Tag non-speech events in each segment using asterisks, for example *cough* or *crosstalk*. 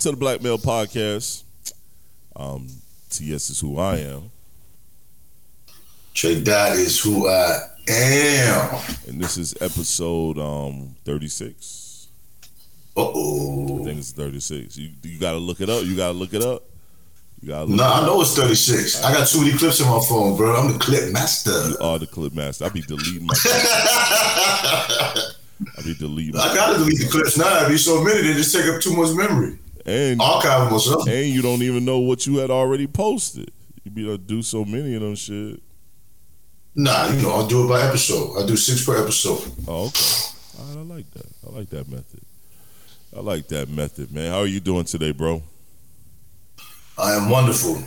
to the Black Male Podcast. Um, TS is who I am, Tre-Dot is who I am. and this is episode um 36. Uh I oh. think it's 36. You you gotta look it up. You gotta look it up. You gotta look No, it I know it's 36. I got too many clips in my phone, bro. I'm the clip master. You are the clip master. I be deleting my. *laughs* I I be deleting. My, gotta delete the clips now. It'd be so many, they just take up too much memory. And Archive or something. and you don't even know what you had already posted. You be able to do so many of them shit. Nah, you know, I'll do it by episode. I do six per episode. Oh, okay. Right, I like that. I like that method. I like that method, man. How are you doing today, bro? I am wonderful.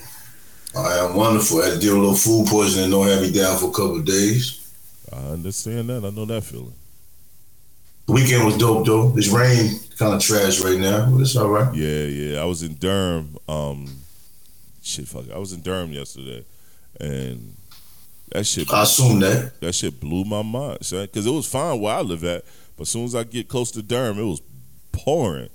I am wonderful. I had to deal with a little food poisoning. Don't have me down for a couple of days. I understand that. I know that feeling. The weekend was dope though. This rain kind of trash right now, but it's all right. Yeah, yeah. I was in Durham. Um, shit, fuck. I was in Durham yesterday, and that shit. I assume that. that shit blew my mind, son. Because it was fine where I live at, but as soon as I get close to Durham, it was pouring.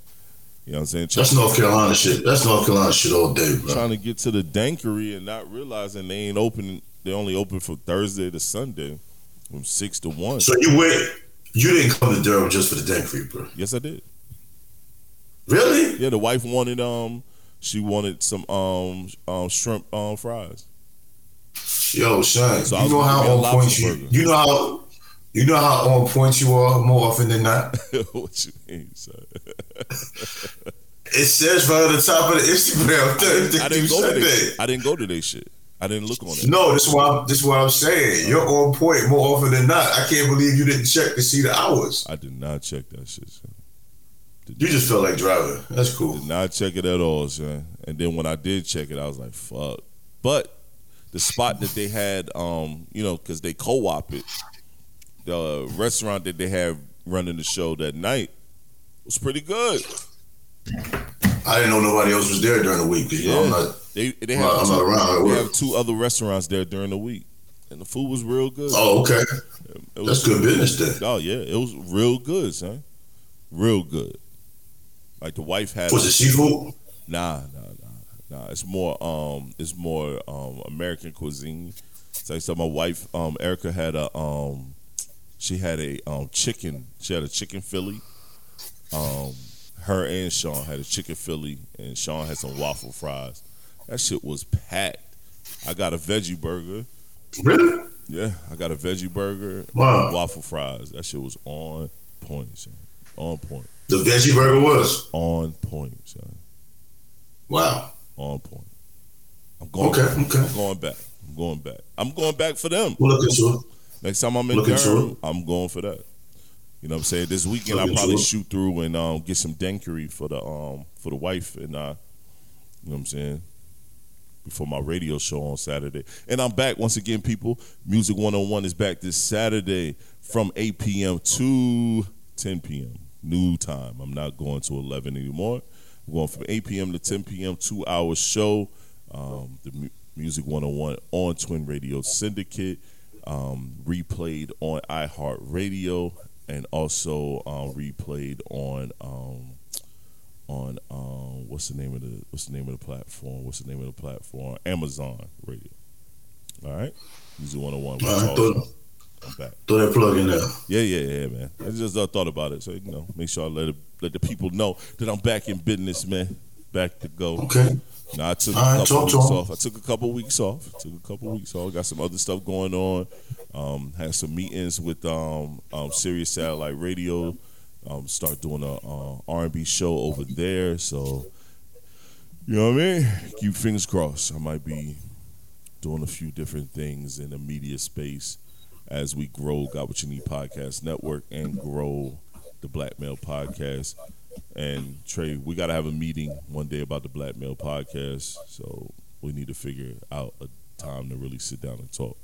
You know what I'm saying? That's North Carolina shit. That's North Carolina shit all day, bro. trying to get to the Dankery and not realizing they ain't open. They only open from Thursday to Sunday, from six to one. So you went. You didn't come to Durham just for the Dankery, bro. yes, I did. Really? Yeah, the wife wanted um, she wanted some um um shrimp um fries. Yo, son. So you know how on point you. burger. You know how. You know how on point you are more often than not. *laughs* what you mean, son? It says right on the top of the Instagram I didn't *laughs* go to they, I didn't go to shit. I didn't look on it. No, this is what I'm, this is what I'm saying. You're on point more often than not. I can't believe you didn't check to see the hours. I did not check that shit. Son. You just felt like driving. That's cool. Did not check it at all, son. And then when I did check it, I was like, fuck. But the spot that they had, um, you know, because they co-op it, the restaurant that they had running the show that night was pretty good. I didn't know nobody else was there during the week. you know, I'm Yeah. not. They they have I'm two, not around. they have two other restaurants there during the week, and the food was real good. Oh, okay. It was- That's good business then. Oh yeah, it was real good, son. Real good. Like the wife had Was it seafood? Nah, nah, nah, nah. It's more um, it's more um American cuisine. So, so my wife, um, Erica had a um, she had a um chicken. She had a chicken Philly. Um, her and Sean had a chicken Philly, and Sean had some waffle fries. That shit was packed. I got a veggie burger. Really? Yeah, I got a veggie burger, Wow. waffle fries. That shit was on point, son. On point. The veggie burger was. On point, son. Wow. On point. I'm going. Okay, back. okay. I'm going back. I'm going back. I'm going back for them. We'll look into it. Next time I'm in Look into Durham. I'm going for that. You know what I'm saying? This weekend I'll probably shoot through and um, get some dankery for the um for the wife and uh you know what I'm saying? Before my radio show on Saturday. And I'm back once again, people. Music 101 is back this Saturday from 8 p.m. to 10 p.m. New time. I'm not going to 11 anymore. I'm going from 8 p.m. to 10 p.m. Two hour show. Um, the Mu- Music 101 on Twin Radio Syndicate um, replayed on iHeartRadio and also um, replayed on um, on um, what's the name of the what's the name of the platform? What's the name of the platform? Amazon Radio. All right, Music 101. All Let's right, all throw, show. I'm back. throw that plug in there. Yeah, yeah, yeah, man. I just uh, thought about it, so you know, make sure I let it, let the people know that I'm back in business, man. Back to go. Okay. Now I took All right, a couple talk weeks off. I took a couple weeks off. Took a couple weeks off. Got some other stuff going on. Um, had some meetings with um, um, Sirius Satellite Radio. Um, start doing a uh, R&B show over there. So you know what I mean. Keep fingers crossed. I might be doing a few different things in the media space as we grow Got What You Need Podcast Network and grow the Black Male Podcast. And Trey, we got to have a meeting one day about the Black Male Podcast. So we need to figure out a time to really sit down and talk.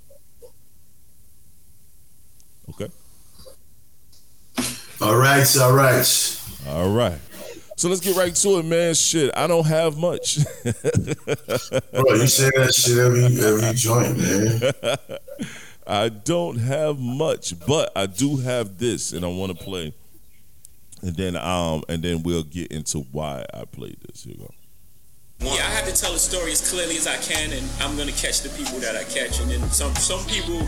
Okay. All right, all right. All right. So let's get right to it, man. Shit, I don't have much. Bro, you say that shit every every joint, man. *laughs* I don't have much, but I do have this, and I want to play. And then, um, and then we'll get into why I played this. Here you go. Yeah, I have to tell the story as clearly as I can, and I'm gonna catch the people that I catch. And then some some people,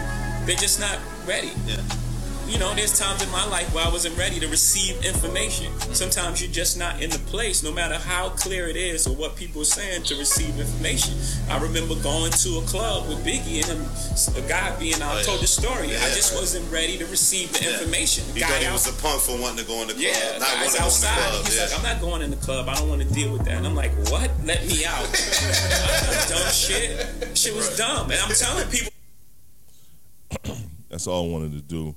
they're just not ready. Yeah you know, there's times in my life where I wasn't ready to receive information. Sometimes you're just not in the place, no matter how clear it is or what people are saying, to receive information. I remember going to a club with Biggie and him, a guy being, I oh, told the story. Yeah. I just wasn't ready to receive the yeah. information. The guy he was a punk for wanting to go in the club. Yeah, not guys outside. Club, he's yeah. like, I'm not going in the club. I don't want to deal with that. And I'm like, what? Let me out. *laughs* dumb shit. Shit was right. dumb. And I'm telling people. That's all I wanted to do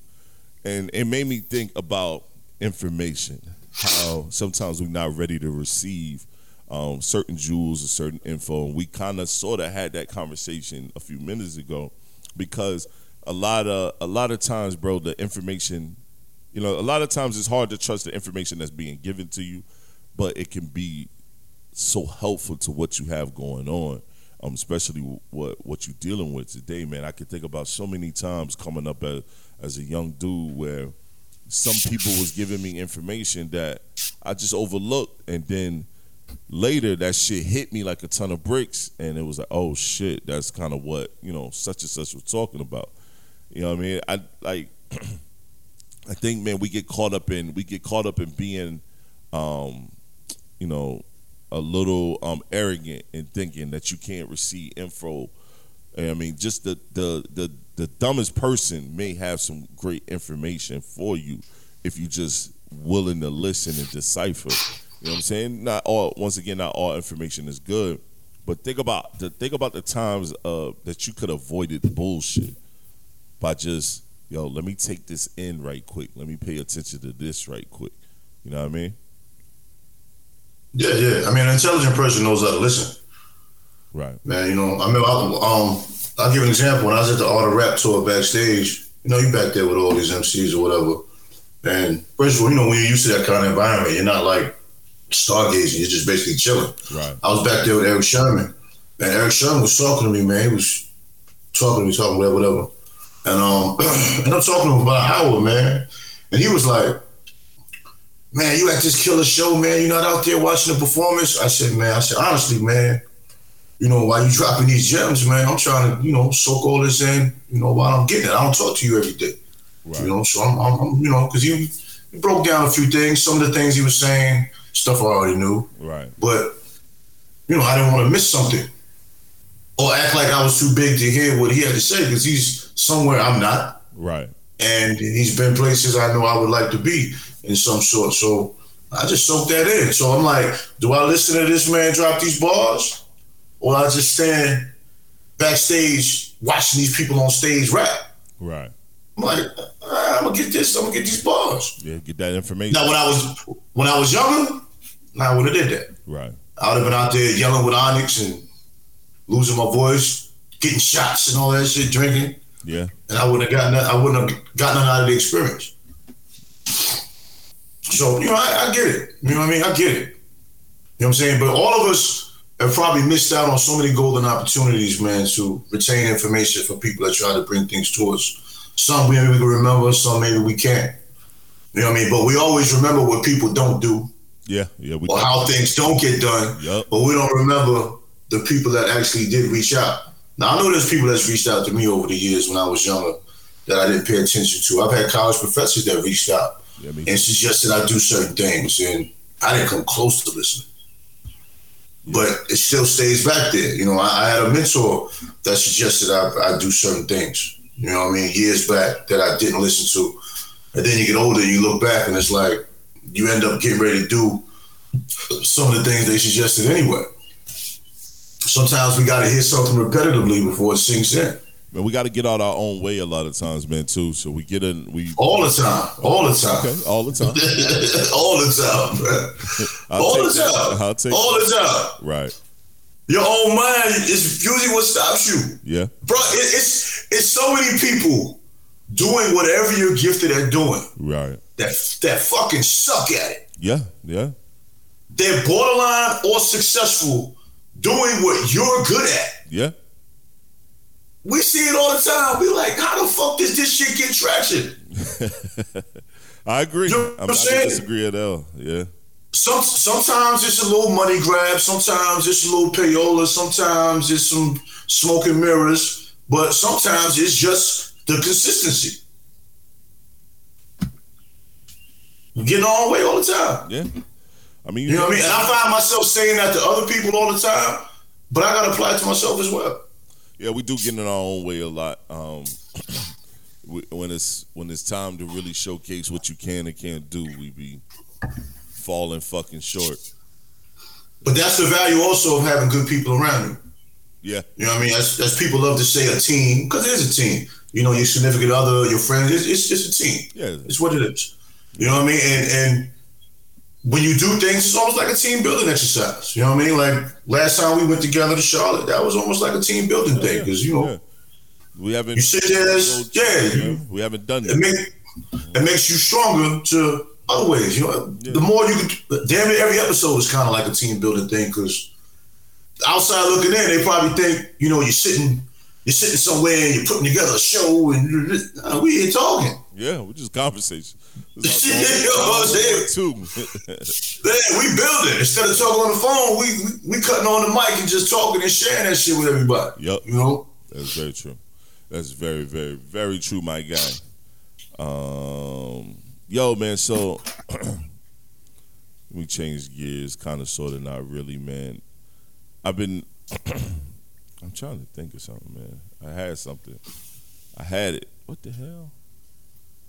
and it made me think about information. How sometimes we're not ready to receive um, certain jewels or certain info, and we kind of sort of had that conversation a few minutes ago because a lot of a lot of times, bro, the information, you know, a lot of times it's hard to trust the information that's being given to you, but it can be so helpful to what you have going on. Um, especially what what you're dealing with today, man. I can think about so many times coming up as as a young dude where some people was giving me information that I just overlooked. And then later that shit hit me like a ton of bricks and it was like oh shit that's kind of what you know such and such was talking about. You know what i mean? I like *clears throat* i think man we get caught up in we get caught up in being um you know a little um arrogant in thinking that you can't receive info. I mean, just the the the the dumbest person may have some great information for you if you just willing to listen and decipher. You know what I'm saying? Not all once again, not all information is good. But think about the think about the times uh, that you could have avoided bullshit by just yo, let me take this in right quick. Let me pay attention to this right quick. You know what I mean? Yeah, yeah. I mean, an intelligent person knows how to listen. Right. Man, you know, I mean, um, I'll give an example. When I was at the Art of Rap tour backstage, you know, you back there with all these MCs or whatever. And first of all, you know, when you're used to that kind of environment, you're not like stargazing. You're just basically chilling. Right. I was back there with Erick Sermon, and Erick Sermon was talking to me, man. He was talking to me, talking whatever, whatever. And um, *clears throat* and I'm talking to him about Howard, man. And he was like, "Man, you at this killer show, man. You're not out there watching the performance." I said, "Man, I said honestly, man." You know, while you dropping these gems, man, I'm trying to, you know, soak all this in, you know, while I'm getting it. I don't talk to you every day. Right. You know, so I'm, I'm you know, because you, you broke down a few things. Some of the things he was saying, stuff I already knew. Right. But, you know, I didn't want to miss something or act like I was too big to hear what he had to say because he's somewhere I'm not. Right. And he's been places I know I would like to be in some sort. So I just soaked that in. So I'm like, do I listen to this man drop these bars? Or I just stand backstage watching these people on stage rap. Right. I'm like, right, I'm gonna get this. I'm gonna get these bars. Yeah, get that information. Now, when I was when I was younger, I would have did that. Right. I would have been out there yelling with Onyx and losing my voice, getting shots and all that shit, drinking. Yeah. And I wouldn't have gotten that. I wouldn't have gotten out of the experience. So you know, I, I get it. You know what I mean? I get it. You know what I'm saying? But all of us have probably missed out on so many golden opportunities, man, to retain information for people that try to bring things to us. Some maybe we can remember, some maybe we can't. You know what I mean? But we always remember what people don't do. Yeah, yeah. or how things don't get done. Yep. But we don't remember the people that actually did reach out. Now I know there's people that's reached out to me over the years when I was younger that I didn't pay attention to. I've had college professors that reached out yeah, and suggested I do certain things, and I didn't come close to listening but it still stays back there. You know, I, I had a mentor that suggested I, I, do certain things. You know what I mean? Years back that I didn't listen to. And then you get older, you look back, and it's like you end up getting ready to do some of the things they suggested anyway. Sometimes we got to hear something repetitively before it sinks in. Man, we got to get out our own way a lot of times, man. Too. So we get in. We all the time, all the time, okay, all the time, *laughs* all the time, *laughs* all the time, all the time. Right. Your own mind is usually what stops you. Yeah, bro. It, it's it's so many people doing whatever you're gifted at doing. Right. That that fucking suck at it. Yeah, yeah. They're borderline or successful doing what you're good at. Yeah we see it all the time. We like, how the fuck does this shit get traction? *laughs* I agree. You know I'm not saying? disagree at all. Yeah. Some sometimes it's a little money grab, sometimes it's a little payola, sometimes it's some smoke and mirrors, but sometimes it's just the consistency. Getting our way all the time. Yeah. I mean, You know what I mean? And I find myself saying that to other people all the time, but I gotta apply it to myself as well. Yeah, we do get in our own way a lot. Um, *clears throat* we- when it's when it's time to really showcase what you can and can't do, we be falling fucking short. But that's the value also of having good people around you. Yeah, You know what I mean? As, as people love to say, a team, because it is a team. You know, your significant other, your friends, it's, it's just a team. yeah, It's what it is. You know what I mean? And and when you do things, it's almost like a team building exercise. You know what I mean? Like last time we went together to Charlotte, that was almost like a team building thing because you know yeah. We haven't. you sit there, as, yeah, you, we haven't done it that. make it makes you stronger to other ways. You know, Yeah. the more you can, damn it, every episode is kind of like a team building thing because outside looking in, they probably think you know you're sitting. You're sitting somewhere and you're putting together a show, and we here talking. Yeah, we're just conversation. This You is know all- what Too. Man, we building. Instead of talking on the phone, we, we we cutting on the mic and just talking and sharing that shit with everybody. Yep. You know? That's very true. That's very, very, very true, my guy. Um, yo, man. So *clears throat* we changed gears, kind of, sort of, not really, man. I've been. *clears throat* I'm trying to think of something, man. I had something. I had it. What the hell?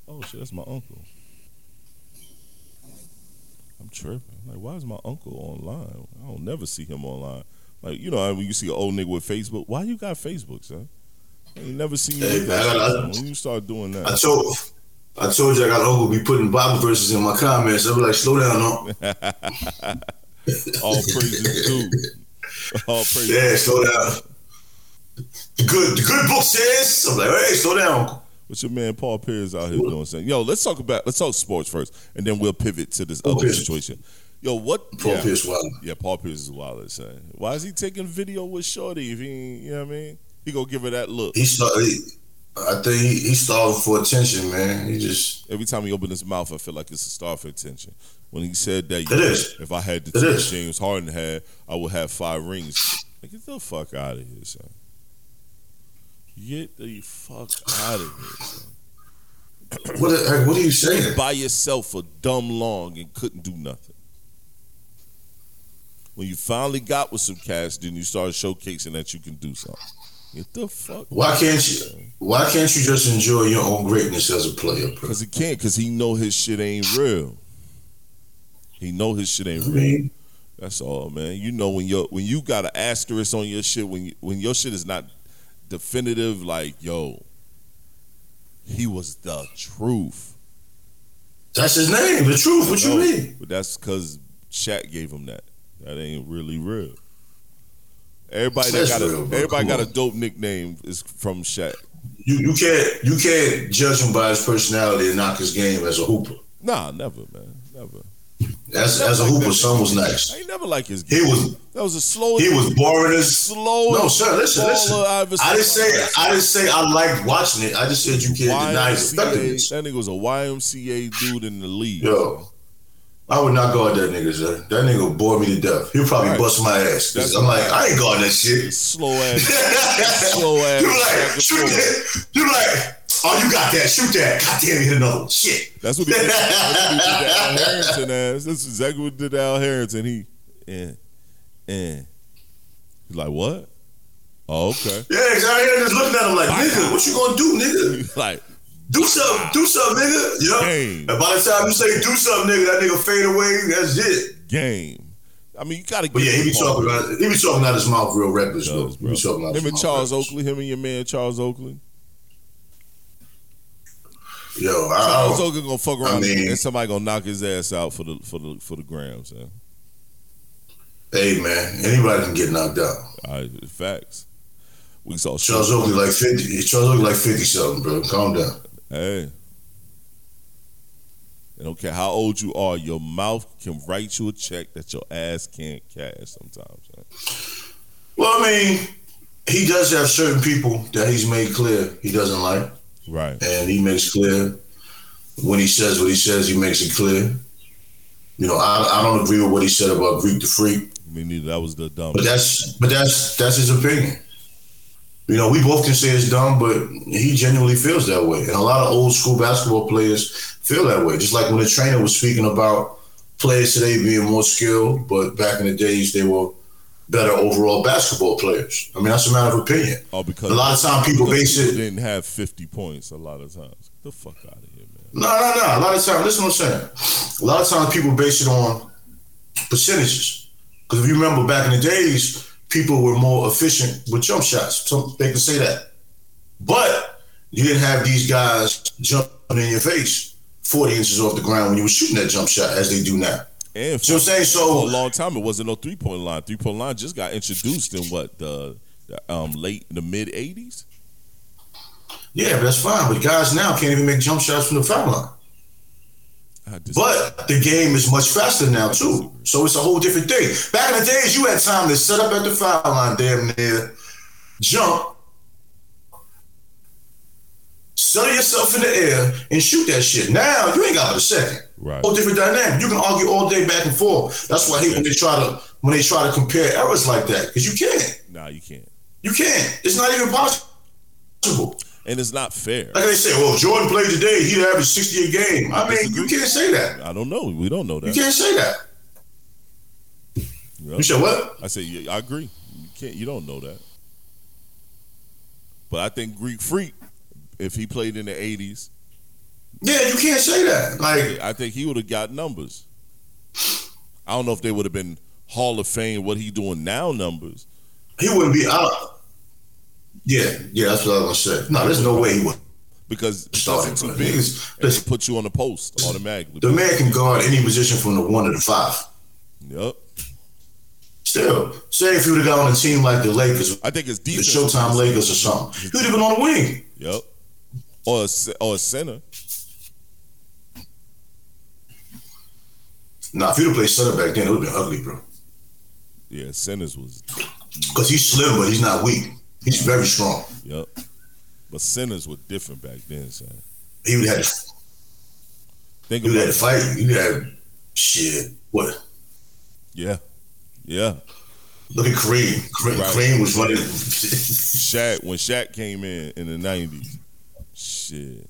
Oh shit, that's my uncle. I'm tripping. Like, why is my uncle online? I don't never see him online. Like, you know, when you see an old nigga with Facebook, why you got Facebook, son? I ain't never seen you Hey, with that man, I- shit, I- son. when you start doing that. I told I told you I got uncle be putting Bible verses in my comments. I be like, slow down, no. *laughs* All praises due. All praises. Yeah, slow down. The good the good book says. I'm like, hey, slow down, uncle. What's your man Paul Pierce out here doing? Saying, yo, let's talk about let's talk sports first, and then we'll pivot to this Paul other Pierce. situation. Yo, what? Paul yeah, Pierce Wilder. yeah, Paul Pierce is wild. Saying, why is he taking video with Shorty? If he, ain't- you know what I mean, he gonna give her that look He start, he, I think he, he starving for attention, man. He just every time he open his mouth. I feel like it's a star for attention. When he said that, It is. if I had the team. James Harden had, I would have five rings. Like, get the fuck out of here, son. Get the fuck out of here, what like, what are you saying? by yourself for dumb long and couldn't do nothing. When you finally got with some cash, then you started showcasing that you can do something. Get the fuck. Why can't you why can't you just enjoy your own greatness as a player. Because he can't. Because he know his shit ain't real. He know his shit ain't I real. mean, That's all, man. You know when you when you got an asterisk on your shit when you, when your shit is not definitive. Like yo, he was the truth. that's his name, the truth. What you mean? But that's because Shaq gave him that. That ain't really real. Everybody that got a real, everybody got a dope nickname is from Shaq. You you can't you can't judge him by his personality and knock his game as a hooper. Nah, never, man, never. As as a like hooper, some was nice. I never like his game. He was that was the slowest. he was boring as slow. No, sir, listen, listen. I didn't say I didn't say I liked watching it. I just said you can't deny his effectiveness. that nigga was a YMCA dude in the league. Yo, I would not guard that nigga, sir. That nigga bore me to death. He'll probably Right. bust my ass. That's I'm like, right. I ain't guarding that shit. Slow ass. *laughs* Slow ass You like, shoot that. You like, oh, you got that. Shoot that. God damn, you hit another one. Shit. That's what he did. That's what he did to Al *laughs* Harrington ass. That's exactly what did Al Harrington. He, eh, eh. He's like, what? Oh, okay. Yeah, exactly. I'm just looking at him like, nigga, what you gonna do, nigga? *laughs* Like, Do something. Do something, nigga. Know? Game. And by the time you say do something, nigga, that nigga fade away. That's it. game. I mean, you gotta get But yeah, he be talking about he be talking out his mouth real reckless, He bro. He be talking out his Him and Charles. Oakley, him and your man Charles Oakley. Yo, I, Charles Oakley gonna fuck I around mean- and somebody gonna knock his ass out for the for the for the grams. Man. hey man, anybody can get knocked out. Right, facts. We saw Charles Oakley like fifty. Charles Oakley like fifty something, bro. Calm down. Hey. I don't care how old you are, your mouth can write you a check that your ass can't cash sometimes. man. Well, I mean, he does have certain people that he's made clear he doesn't like. Right. And he makes clear when he says what he says, he makes it clear. You know, I, I don't agree with what he said about Greek the Freak. Me neither. That was the dumb. But that's but that's that's his opinion. You know, we both can say it's dumb, but he genuinely feels that way. And a lot of old school basketball players feel that way. Just like when the trainer was speaking about players today being more skilled, but back in the days they were better overall basketball players. I mean, that's a matter of opinion. Oh, because a lot of times people base people it. didn't have fifty points. A lot of times, Get the fuck out of here, man. No, no, no. A lot of times, listen what I'm saying. A lot of times people base it on percentages. Because if you remember back in the days, people were more efficient with jump shots. So they can say that. But you didn't have these guys jumping in your face 40 inches off the ground when you were shooting that jump shot as they do now. And See what I'm for So a long time, it wasn't no three point line. Three point line just got introduced in what the, the um late the mid '80s. yeah, but that's fine. But guys now can't even make jump shots from the foul line. But the game is much faster now too. So it's a whole different thing. Back in the days, you had time to set up at the foul line, damn near, jump, settle yourself in the air, and shoot that shit. Now you ain't got but a second. Right. Whole different dynamic. You can argue all day back and forth. That's why I hate when they try to when they try to compare errors like that because you can't. nah, you can't. You can't. It's not even possible. And it's not fair. Like they say, well, Jordan played today, he'd average 60 a game. I mean, you can't say that. I don't know. We don't know that. You can't say that. Yep. You said what? I say yeah, I agree. You can't. You don't know that. But I think Greek Freak, if he played in the '80s, Yeah, you can't say that. Like, I think he would have got numbers. I don't know if they would have been Hall of Fame. What he doing now numbers? he wouldn't be out. Yeah, yeah, that's what I was gonna say. No, there's no way he would. because Starting too big. And put you on the post automatically. The man can guard any position from the one to the five. Yep. Still, say if he would have got on a team like the Lakers, I think it's the. Showtime Lakers or something, he would have been on the wing. Yep. Or a, or a center. Nah, if you'd have played center back then, it would have been ugly, bro. Yeah, centers was. Because he's slim, but he's not weak. He's very strong. Yep. But centers were different back then, son. He would have had, Think he would about have had to fight. Have had shit. What? Yeah. Yeah. Look at Kareem. Kareem, Right. Kareem was running. Shaq when Shaq came in in the nineties. Shit.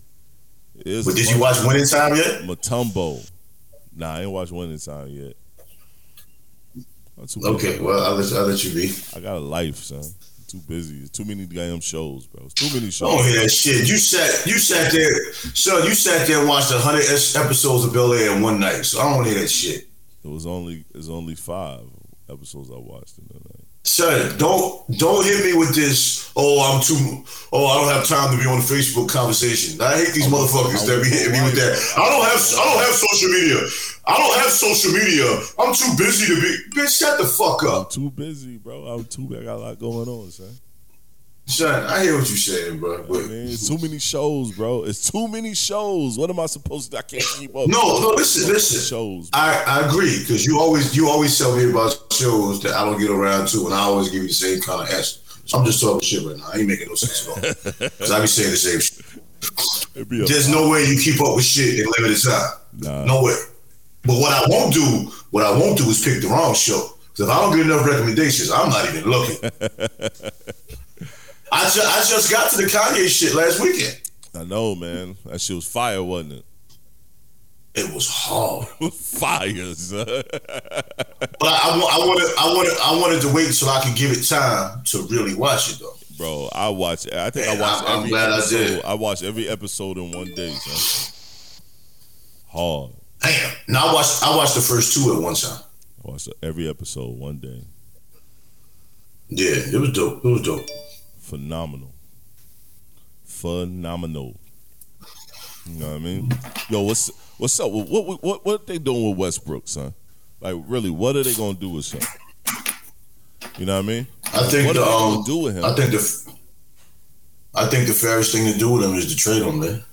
But did you watch Winning Time yet? Matumbo? Nah, I ain't watched Winning Time yet. I'm Okay, well, I'll let, I'll let you be. I got a life, son. too busy. Too many damn shows, bro. It's too many I shows. Oh, don't hear that shit. You sat, you sat there, son. You sat there and watched hundred episodes of Bel Air in one night. So I don't want to hear that shit. It was only it's only five episodes I watched in the night. Son, don't don't hit me with this. Oh, I'm too. Oh, I don't have time to be on the Facebook conversation. I hate these motherfuckers that be hitting me with that. I don't have. I don't have social media. I don't have social media. I'm too busy to be. Bitch, shut the fuck I'm up, too busy, bro. I'm too. I got a lot going on, son. son. I hear what you're saying, bro. But Man, it's too many shows, bro. It's too many shows. What am I supposed to? I can't keep up. no, no. Listen, listen. Shows. I, I agree because you always you always tell me about shows that I don't get around to, and I always give you the same kind of answer. So I'm just talking shit right now. I ain't making no sense at all *laughs* because I be saying the same shit. There's no way you keep up with shit in limited time. Nah. No way. But what I won't do, what I won't do is pick the wrong show. Because if I don't get enough recommendations, I'm not even looking. *laughs* I, ju- I just got to the Kanye shit last weekend. I know, man. That shit was fire, wasn't it? It was hard. *laughs* fire, son. But I, I, I wanted, I wanted, I wanted to wait so I could give it time to really watch it though. Bro, I watch. I think I watched I'm- I'm every glad I episode. did. I, watched every episode in one day, son. Hard. Damn. Now I watched, I watched the first two at one time. I watched every episode one day. Yeah, it was dope. It was dope. Phenomenal. Phenomenal. You know what I mean? Yo, what's what's up? What what what, what they doing with Westbrook, son? Like, really, what are they gonna do with him? You know what I mean? I think What the are they um, do with him? I think the, I think the fairest thing to do with him is to trade him, man.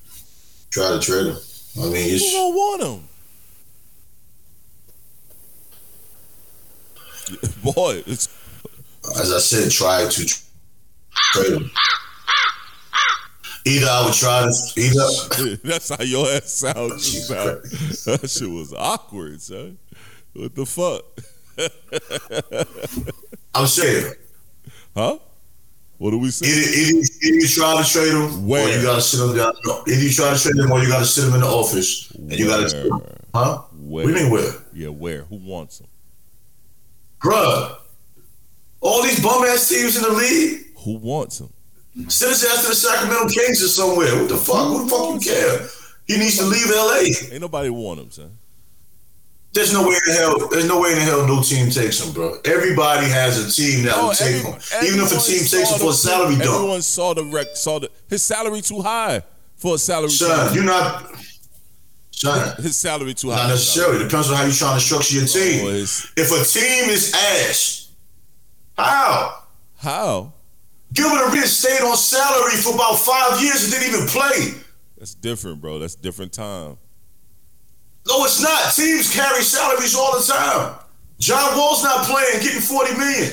Try to trade him. I mean, Who it's gonna want him? *laughs* Boy, it's as I said, try to Trade him. Either I would try to either *laughs* That's how your ass sounds. That shit was awkward, son. What the fuck? *laughs* I'm saying Huh? What do we say? either, either, either you try to trade him or Where? you gotta sit him down. No, either you try to trade him or you gotta sit him in the office and you gotta Where? huh? Where? What do you mean where? Yeah, where? Who wants him? Bruh. All these bum ass teams in the league, Who wants him? Send his ass to the Sacramento Kings or somewhere. What the fuck? Who the fuck you care? He needs to leave LA. Ain't nobody want him, son. There's no way in hell. There's no way in hell no team takes him, bro. Everybody has a team that oh, will take every- him, even if a team takes him for a salary dump. Everyone saw the rec. Saw the his salary too high for a salary. Son, you're not. Son, *laughs* His salary too high. not necessarily. Depends on how you're trying to structure your oh, team. Oh, If a team is ass, how? How? Gilbert Arenas stayed on salary for about five years and didn't even play. That's different, bro. That's different time. No, it's not. Teams carry salaries all the time. John Wall's not playing, getting 40 million.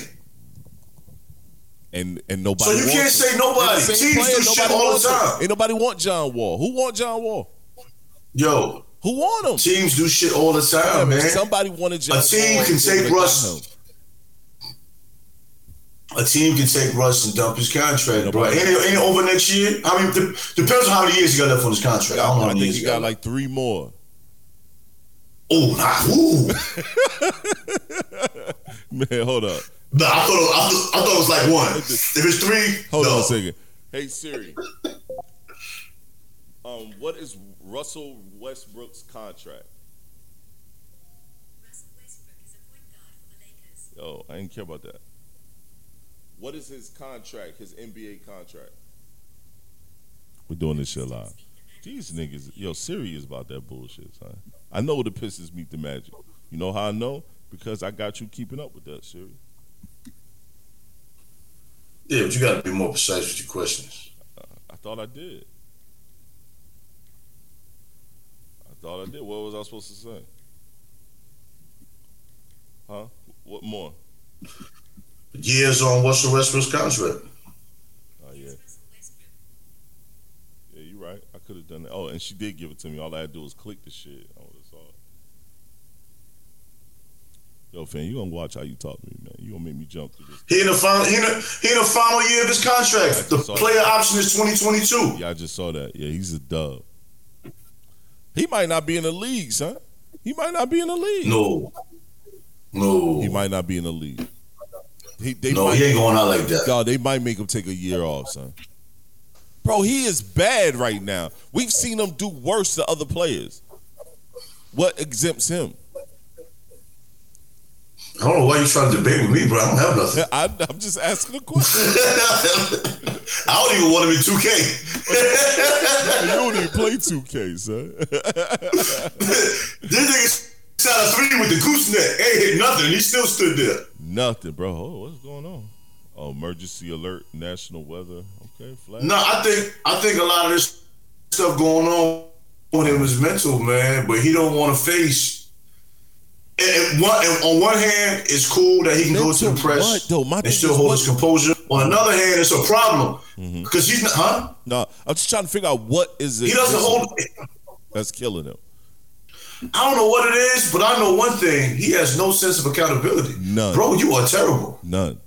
And and nobody. So you can't him. say nobody. And the same Teams do shit all the wants him. time. Ain't nobody want John Wall. Who want John Wall? Yo, Who want him? teams do shit all the time, Yeah, man. Somebody wanted John A team Wall. can take Russ. Him. A team can take Russ and dump his contract, bro. Nobody- Ain't it, ain't it over next year? I mean, de- depends on how many years he got left on his contract. I don't know how I think years he he got got. like three more. oh, nah. *laughs* Man, hold up. nah, I thought, it, I, thought, I thought it was like one. If it's three, Hold no. on a second. Hey Siri. *laughs* Um, what is Russell Westbrook's contract? Russell Westbrook is a point guard for the Lakers. Yo, I didn't care about that. What is his contract? His NBA contract? We're doing this shit live. These niggas, yo, serious about that bullshit, son. I know the Pistons meet the Magic. You know how I know? Because I got you keeping up with that, Siri. Yeah, but you got to be more precise with your questions. Uh, I thought I did. I thought I did. What was I supposed to say? Huh? What more? *laughs* Years on Russell Westbrook's contract. Oh yeah, yeah, you're right. I could have done that. Oh, and she did give it to me. All I had to do was click the shit. I would have saw it. Yo, fan, you gonna watch how you talk to me, man? You gonna make me jump through this? He in the final. He in the, he in the final year of his contract. The Sorry. player option is 2022. Yeah, I just saw that. Yeah, he's a dub. He might not be in the league, son. He might not be in the league. No, no, He might not be in the league. He, they no. might, He ain't going out like that. Dog, they might make him take a year off, son. Bro, he is bad right now. We've seen him do worse to other players. What exempts him? I don't know why you trying to debate with me, bro. I don't have nothing. *laughs* I, I'm just asking a question. *laughs* I don't even want to be 2K. *laughs* you don't even play 2K, son. this nigga shot a three with the gooseneck. Ain't hit nothing. He still stood there. Nothing, bro. Oh, what's going on? Oh, emergency alert, national weather. Okay, flag. No, I think I think a lot of this stuff going on with him is mental, man. But he don't want to face. And, one, and on one hand, it's cool that he can go to the press and still hold his composure. On another hand, it's a problem Mm-hmm. because he's not, huh? No, I'm just trying to figure out what is it He doesn't hold. that's killing him. I don't know what it is, but I know one thing: he has no sense of accountability. None. Bro, you are terrible. None.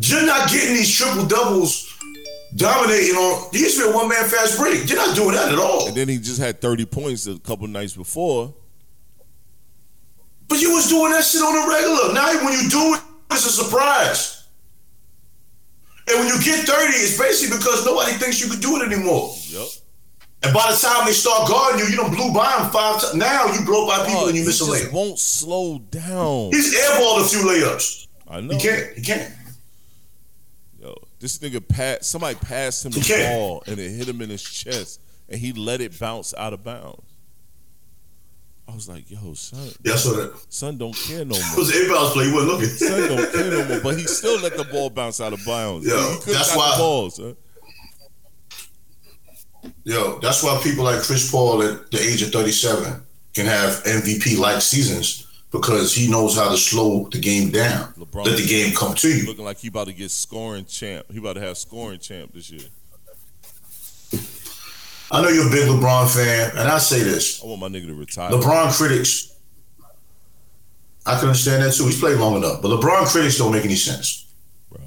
You're not getting these triple doubles, dominating on. You used to be a one man fast break. You're not doing that at all. And then he just had 30 points a couple nights before. But you was doing that shit on a regular. Now when you do it, it's a surprise. And when you get 30, it's basically because nobody thinks you can do it anymore. Yep. And by the time they start guarding you, you don't blew by them five times. Now you blow by people Oh, and you he miss a layup. won't slow down. He's airballed a few layups. I know. He can't. He can't. Yo, this nigga passed. Somebody passed him the can't. ball and it hit him in his chest, and he let it bounce out of bounds. I was like, "Yo, son, Yeah, I saw that. son don't care no more. It was an inbounds play. He wasn't looking. Son don't care no *laughs* more." But he still let the ball bounce out of bounds. Yo, he could've that's why- the ball, son. Yo, that's why people like Chris Paul at the age of 37 can have MVP like seasons because he knows how to slow the game down. LeBron Let the game come to you. looking like he about to get scoring champ. He about to have scoring champ this year. I know you're a big LeBron fan, and I say this: I want my nigga to retire. LeBron critics. I can understand that too. He's played long enough, but LeBron critics don't make any sense. Bro,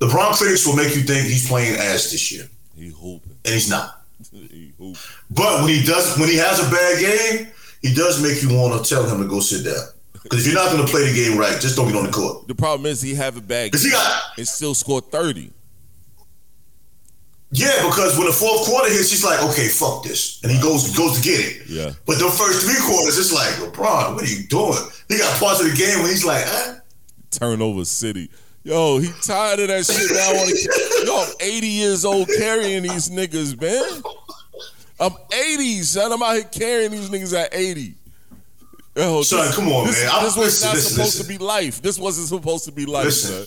LeBron critics will make you think he's playing ass this year, he hooping. and he's not. *laughs* he hooping. But when he does, when he has a bad game, he does make you want to tell him to go sit down. Because if you're not going to play the game right, just don't get on the court. The problem is he have a bad Because he got and still score 30. yeah. Because when the fourth quarter hits, he's like, okay, fuck this, and he goes goes to get it. Yeah. But the first three quarters, it's like LeBron, what are you doing? He got parts of the game when he's like, eh? Turnover city. Yo, he tired of that shit. Now I want to. Yo, I'm 80 years old carrying these niggas, man. I'm 80, son. I'm out here carrying these niggas at 80. Yo, Son, come on, this, man. I'm- This was listen, not listen, supposed listen. to be life. This wasn't supposed to be life, Listen. son.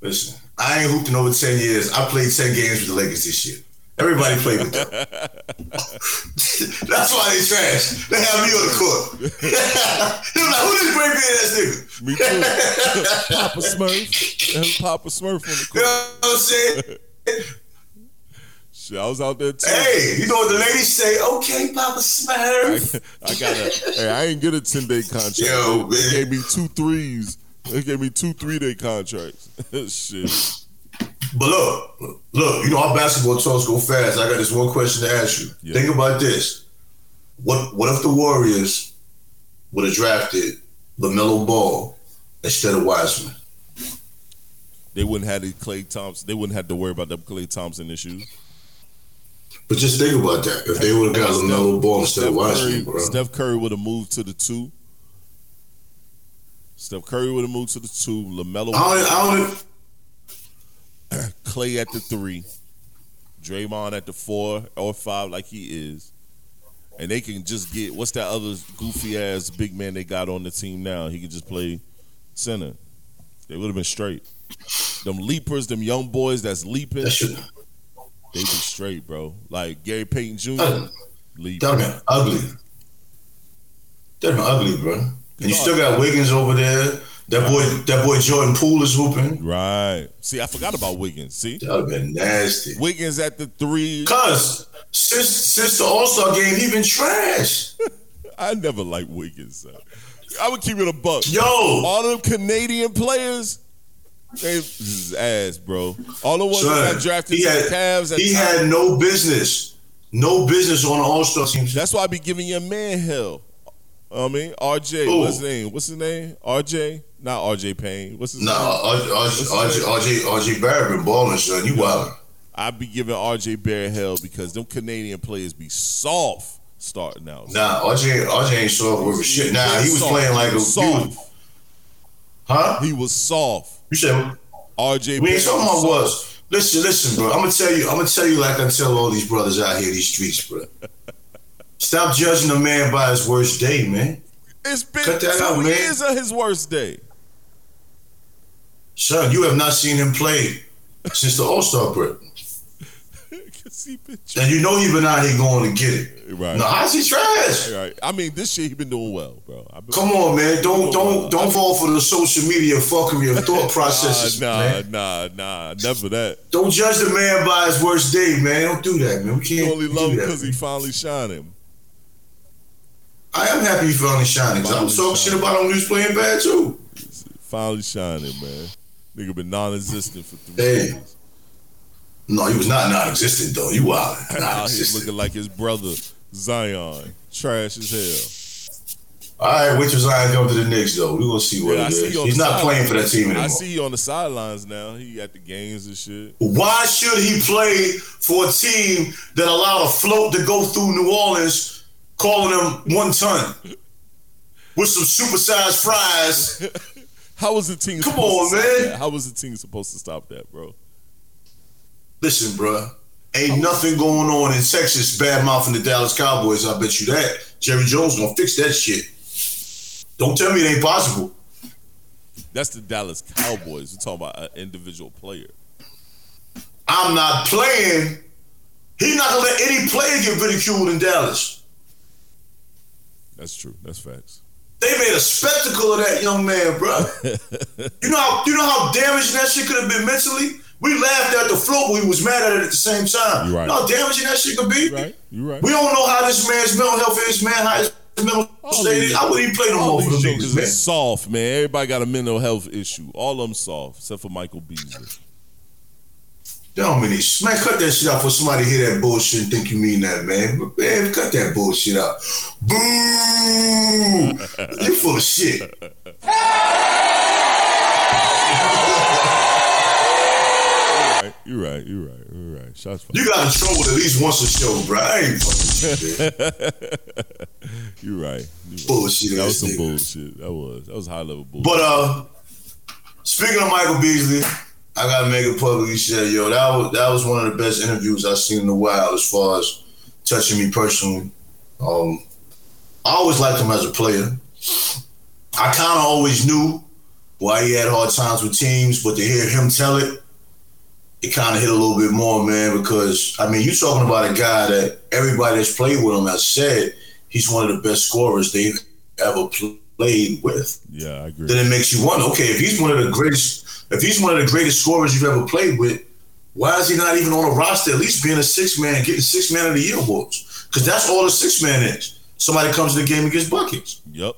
listen, I ain't hooped in over ten years. I played ten games with the Lakers this year. Everybody played with them. *laughs* That's why they trash. They have me on the court. *laughs* they were like, who this great beard ass nigga? Me too. *laughs* Papa Smurf. And Papa Smurf on the You court. know what I'm saying? Shit, I was out there too. Hey, you know what the ladies say? Okay, Papa Smurf. I got a. Hey, I ain't get a ten day contract. Yo, they, they gave me two threes. They gave me two three day contracts. Shit. But look, look, you know our basketball talks go fast. I got this one question to ask you. Yeah. Think about this. What what if the Warriors would have drafted LaMelo Ball instead of Wiseman? They wouldn't have the Klay Thompson. They wouldn't have to worry about the Klay Thompson issues. But just think about that. If they would have got LaMelo Ball instead of Wiseman, Curry, bro. Steph Curry would have moved to the two. Steph Curry would have moved to the two. Lamelo, I don't, I don't, *clears throat* Klay at the three, Draymond at the four or five, like he is, and they can just get what's that other goofy ass big man they got on the team now? He can just play center. They would have been straight. Them leapers, them young boys that's leaping, they be straight, bro. Like Gary Payton Jr. that leap. that been ugly. Been ugly, bro. And you still got Wiggins over there. That boy, that boy Jordan Poole is hooping. Right. See, I forgot about Wiggins. See, That would have been nasty. Wiggins at the three. Cause since since the All Star game, he been trash. *laughs* I never liked Wiggins. Son. I would keep it a buck. Yo, All them Canadian players, they this is ass, bro. All the ones that got drafted to had the Cavs. At he time- had no business, no business on the All Star team. That's why I be giving your man hell. I mean, RJ, Who? what's his name? What's his name? RJ? Not RJ Payne. What's his Nah, name? RJ, RJ, RJ, RJ Barrett been balling, son. You wild. I be giving RJ Barrett hell because them Canadian players be soft starting out. Nah, RJ, RJ ain't soft with shit. Nah, he was Soft. playing like a soft. dude. Huh? He was soft. You said RJ we ain't talking about was. Listen, listen, bro. I'm gonna tell you. I'm gonna tell you like I tell all these brothers out here, these streets, bro. Stop judging a man by his worst day, man. It's been Cut that two out, man. years of his worst day. Son, you have not seen him play since the All Star break. *laughs* and you know he been out here going to get it. right. No, how's he trash? right. I mean, this year he been doing well, bro. Come on, man. Don't don't don't fall for the social media fuckery of *laughs* thought processes, nah, man. nah, nah, never that. Don't judge the man by his worst day, man. Don't do that, man. We can't only do love him because he finally shining. I am happy he finally shining. 'cause I was Finally talking shit about him when he was playing bad too. Finally shining, man. Nigga been non-existent for three Hey. years. No, he was not non-existent though. You wild, *laughs* Out here looking like his brother Zion, trash as hell. All right, wait till Zion come to the Knicks though. We gonna see what Yeah, I it is. He's not playing for that team I see you on the sidelines now. He at the games and shit. Why should he play for a team that allowed a float to go through New Orleans, calling them one ton with some supersized fries? *laughs* How was the team? Come supposed on, to stop man. that? How was the team supposed to stop that, bro? Listen, bro. ain't nothing going on in Texas bad mouthing the Dallas Cowboys. I bet you that. Jerry Jones gonna fix that shit. Don't tell me it ain't possible. That's the Dallas Cowboys. We're talking about an individual player. I'm not playing. He's not gonna let any player get ridiculed in Dallas. That's true. That's facts. They made a spectacle of that young man, bro. *laughs* you know how you know how damaging that shit could have been mentally. We laughed at the float, but we was mad at it at the same time. You right. You know how damaging that shit could be. You right. You right. We don't know how this man's mental health is, man. How his mental state is. I wouldn't even play no All more for jokers niggas, man. is soft, man. Everybody got a mental health issue. All of them soft, except for Michael Beasley. Y'all mean this. Man, cut that shit out for somebody hear that bullshit and think you mean that, man. But man, cut that bullshit out. Boo! you full of shit. You're right. You're right. You're right. Shots fired. You got in trouble at least once a show, bro. I ain't fucking with you, man. *laughs* You're right. You right. Bullshit That was some nigga. bullshit. That was. That was high level bullshit. But uh, speaking of Michael Beasley, I gotta make it public. publicly say, yo, that was that was one of the best interviews I've seen in a while as far as touching me personally. Um, I always liked him as a player. I kind of always knew why he had hard times with teams, but to hear him tell it, it kind of hit a little bit more, man. Because I mean, you're talking about a guy that everybody that's played with him has said he's one of the best scorers they've ever played with yeah, I agree. then it makes you wonder, okay, if he's one of the greatest, if he's one of the greatest scorers you've ever played with, why is he not even on a roster? At least being a six man, getting six man of the year awards, because that's all a six man is. Somebody comes to the game and gets buckets. Yep.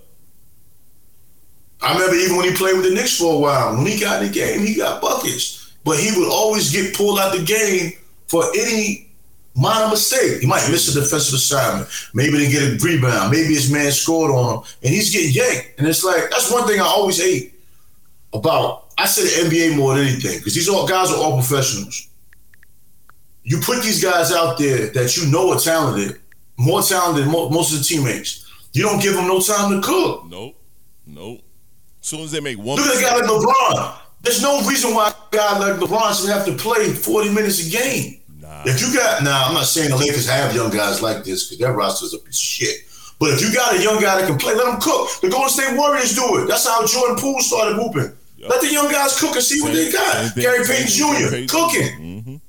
I remember even when he played with the Knicks for a while, when he got in the game, he got buckets, but he would always get pulled out the game for any minor mistake. He might miss a defensive assignment, maybe they get a rebound, maybe his man scored on him, and he's getting yanked. And it's like that's one thing I always hate about. I the NBA more than anything because these all guys are all professionals. You put these guys out there that you know are talented, more talented than mo- most of the teammates. You don't give them no time to cook. Nope. Nope. As soon as they make one Look at a guy like LeBron. There's no reason why a guy like LeBron should have to play 40 minutes a game. Nah. If you got now, I'm not saying the Lakers have young guys like this because their roster's a piece of shit. But if you got a young guy that can play, let him cook. The Golden State Warriors do it. That's how Jordan Poole started hooping. Let the young guys cook and see what they got. Gary Payton Jr. Cooking. Mhm.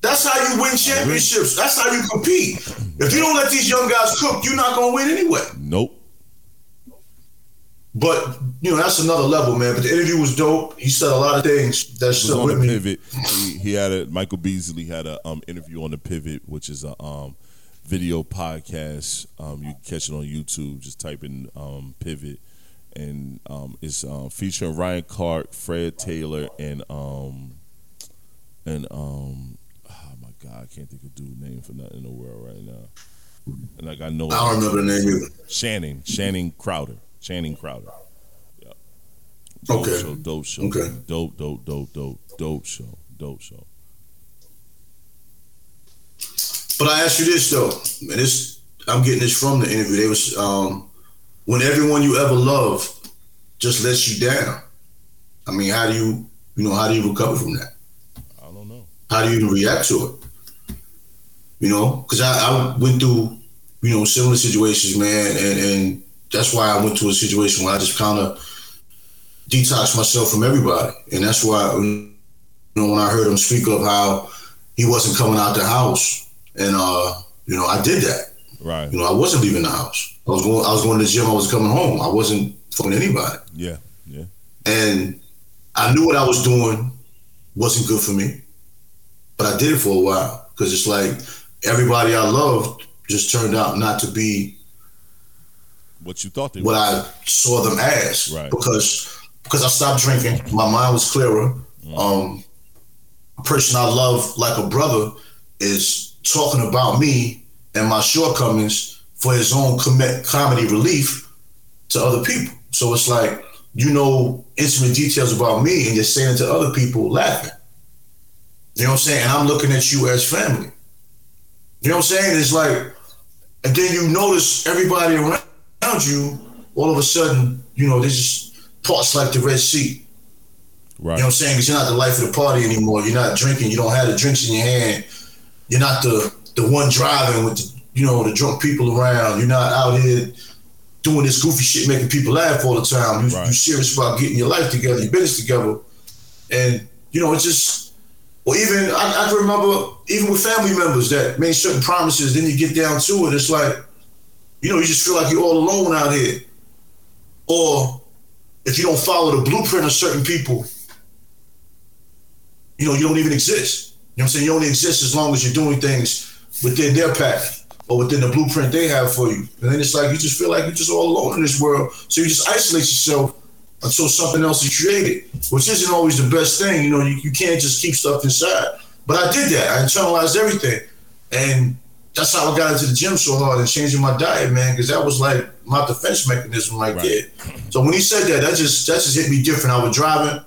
That's how you win championships. That's how you compete. If you don't let these young guys cook, you're not gonna win anyway. Nope. But you know that's another level, man. But the interview was dope. He said a lot of things that stuck with me. pivot. He, he had a Michael Beasley had a um, interview on the pivot, which is a um, video podcast. Um, you can catch it on YouTube. Just type in um, pivot, and um, it's um, featuring Ryan Clark, Fred Taylor, and um, and um, oh my God, I can't think of dude's name for nothing in the world right now. And like I know, I don't remember the name either. Shannon, Shannon Crowder, Channing Crowder. Yep. Dope Okay. show, dope show. Okay. Dope, dope, dope, dope, dope show, dope show. But I ask you this though, and this I'm getting this from the interview. They was um, when everyone you ever loved just lets you down. I mean, how do you you know how do you recover from that? I don't know. How do you react to it? You know, because I, I went through you know similar situations, man, and and that's why I went to a situation where I just kind of detoxed myself from everybody, and that's why you know when I heard him speak of how he wasn't coming out the house, and uh, you know I did that. Right. You know, I wasn't leaving the house. I was going. I was going to the gym. I was coming home. I wasn't fucking anybody. Yeah. Yeah. And I knew what I was doing wasn't good for me, but I did it for a while because it's like everybody I loved just turned out not to be What you thought they what. I saw them as. Right. Because because I stopped drinking, my mind was clearer. Um, a person I love like a brother is talking about me and my shortcomings for his own com- comedy relief to other people. So it's like you know intimate details about me and you're saying it to other people laughing. You know what I'm saying? And I'm looking at you as family. You know what I'm saying? It's like, and then you notice everybody around you, all of a sudden, you know, they just parts like the Red Sea. right. You know what I'm saying? Because you're not the life of the party anymore. You're not drinking. You don't have the drinks in your hand. You're not the the one driving with the, you know the drunk people around. You're not out here doing this goofy shit, making people laugh all the time. You, Right. You're serious about getting your life together, your business together, and you know it's just. Or even I, I can remember even with family members that made certain promises. Then you get down to it, it's like you know, you just feel like you're all alone out here. Or if you don't follow the blueprint of certain people, you know, you don't even exist. You know what I'm saying? You only exist as long as you're doing things within their path or within the blueprint they have for you. And then it's like you just feel like you're just all alone in this world. So you just isolate yourself until something else is created, which isn't always the best thing. You know, you, you can't just keep stuff inside. But I did that. I internalized everything. And that's how I got into the gym so hard and changing my diet, man, because that was like my defense mechanism right, Right. there. So when he said that, that just that just hit me different. I was driving.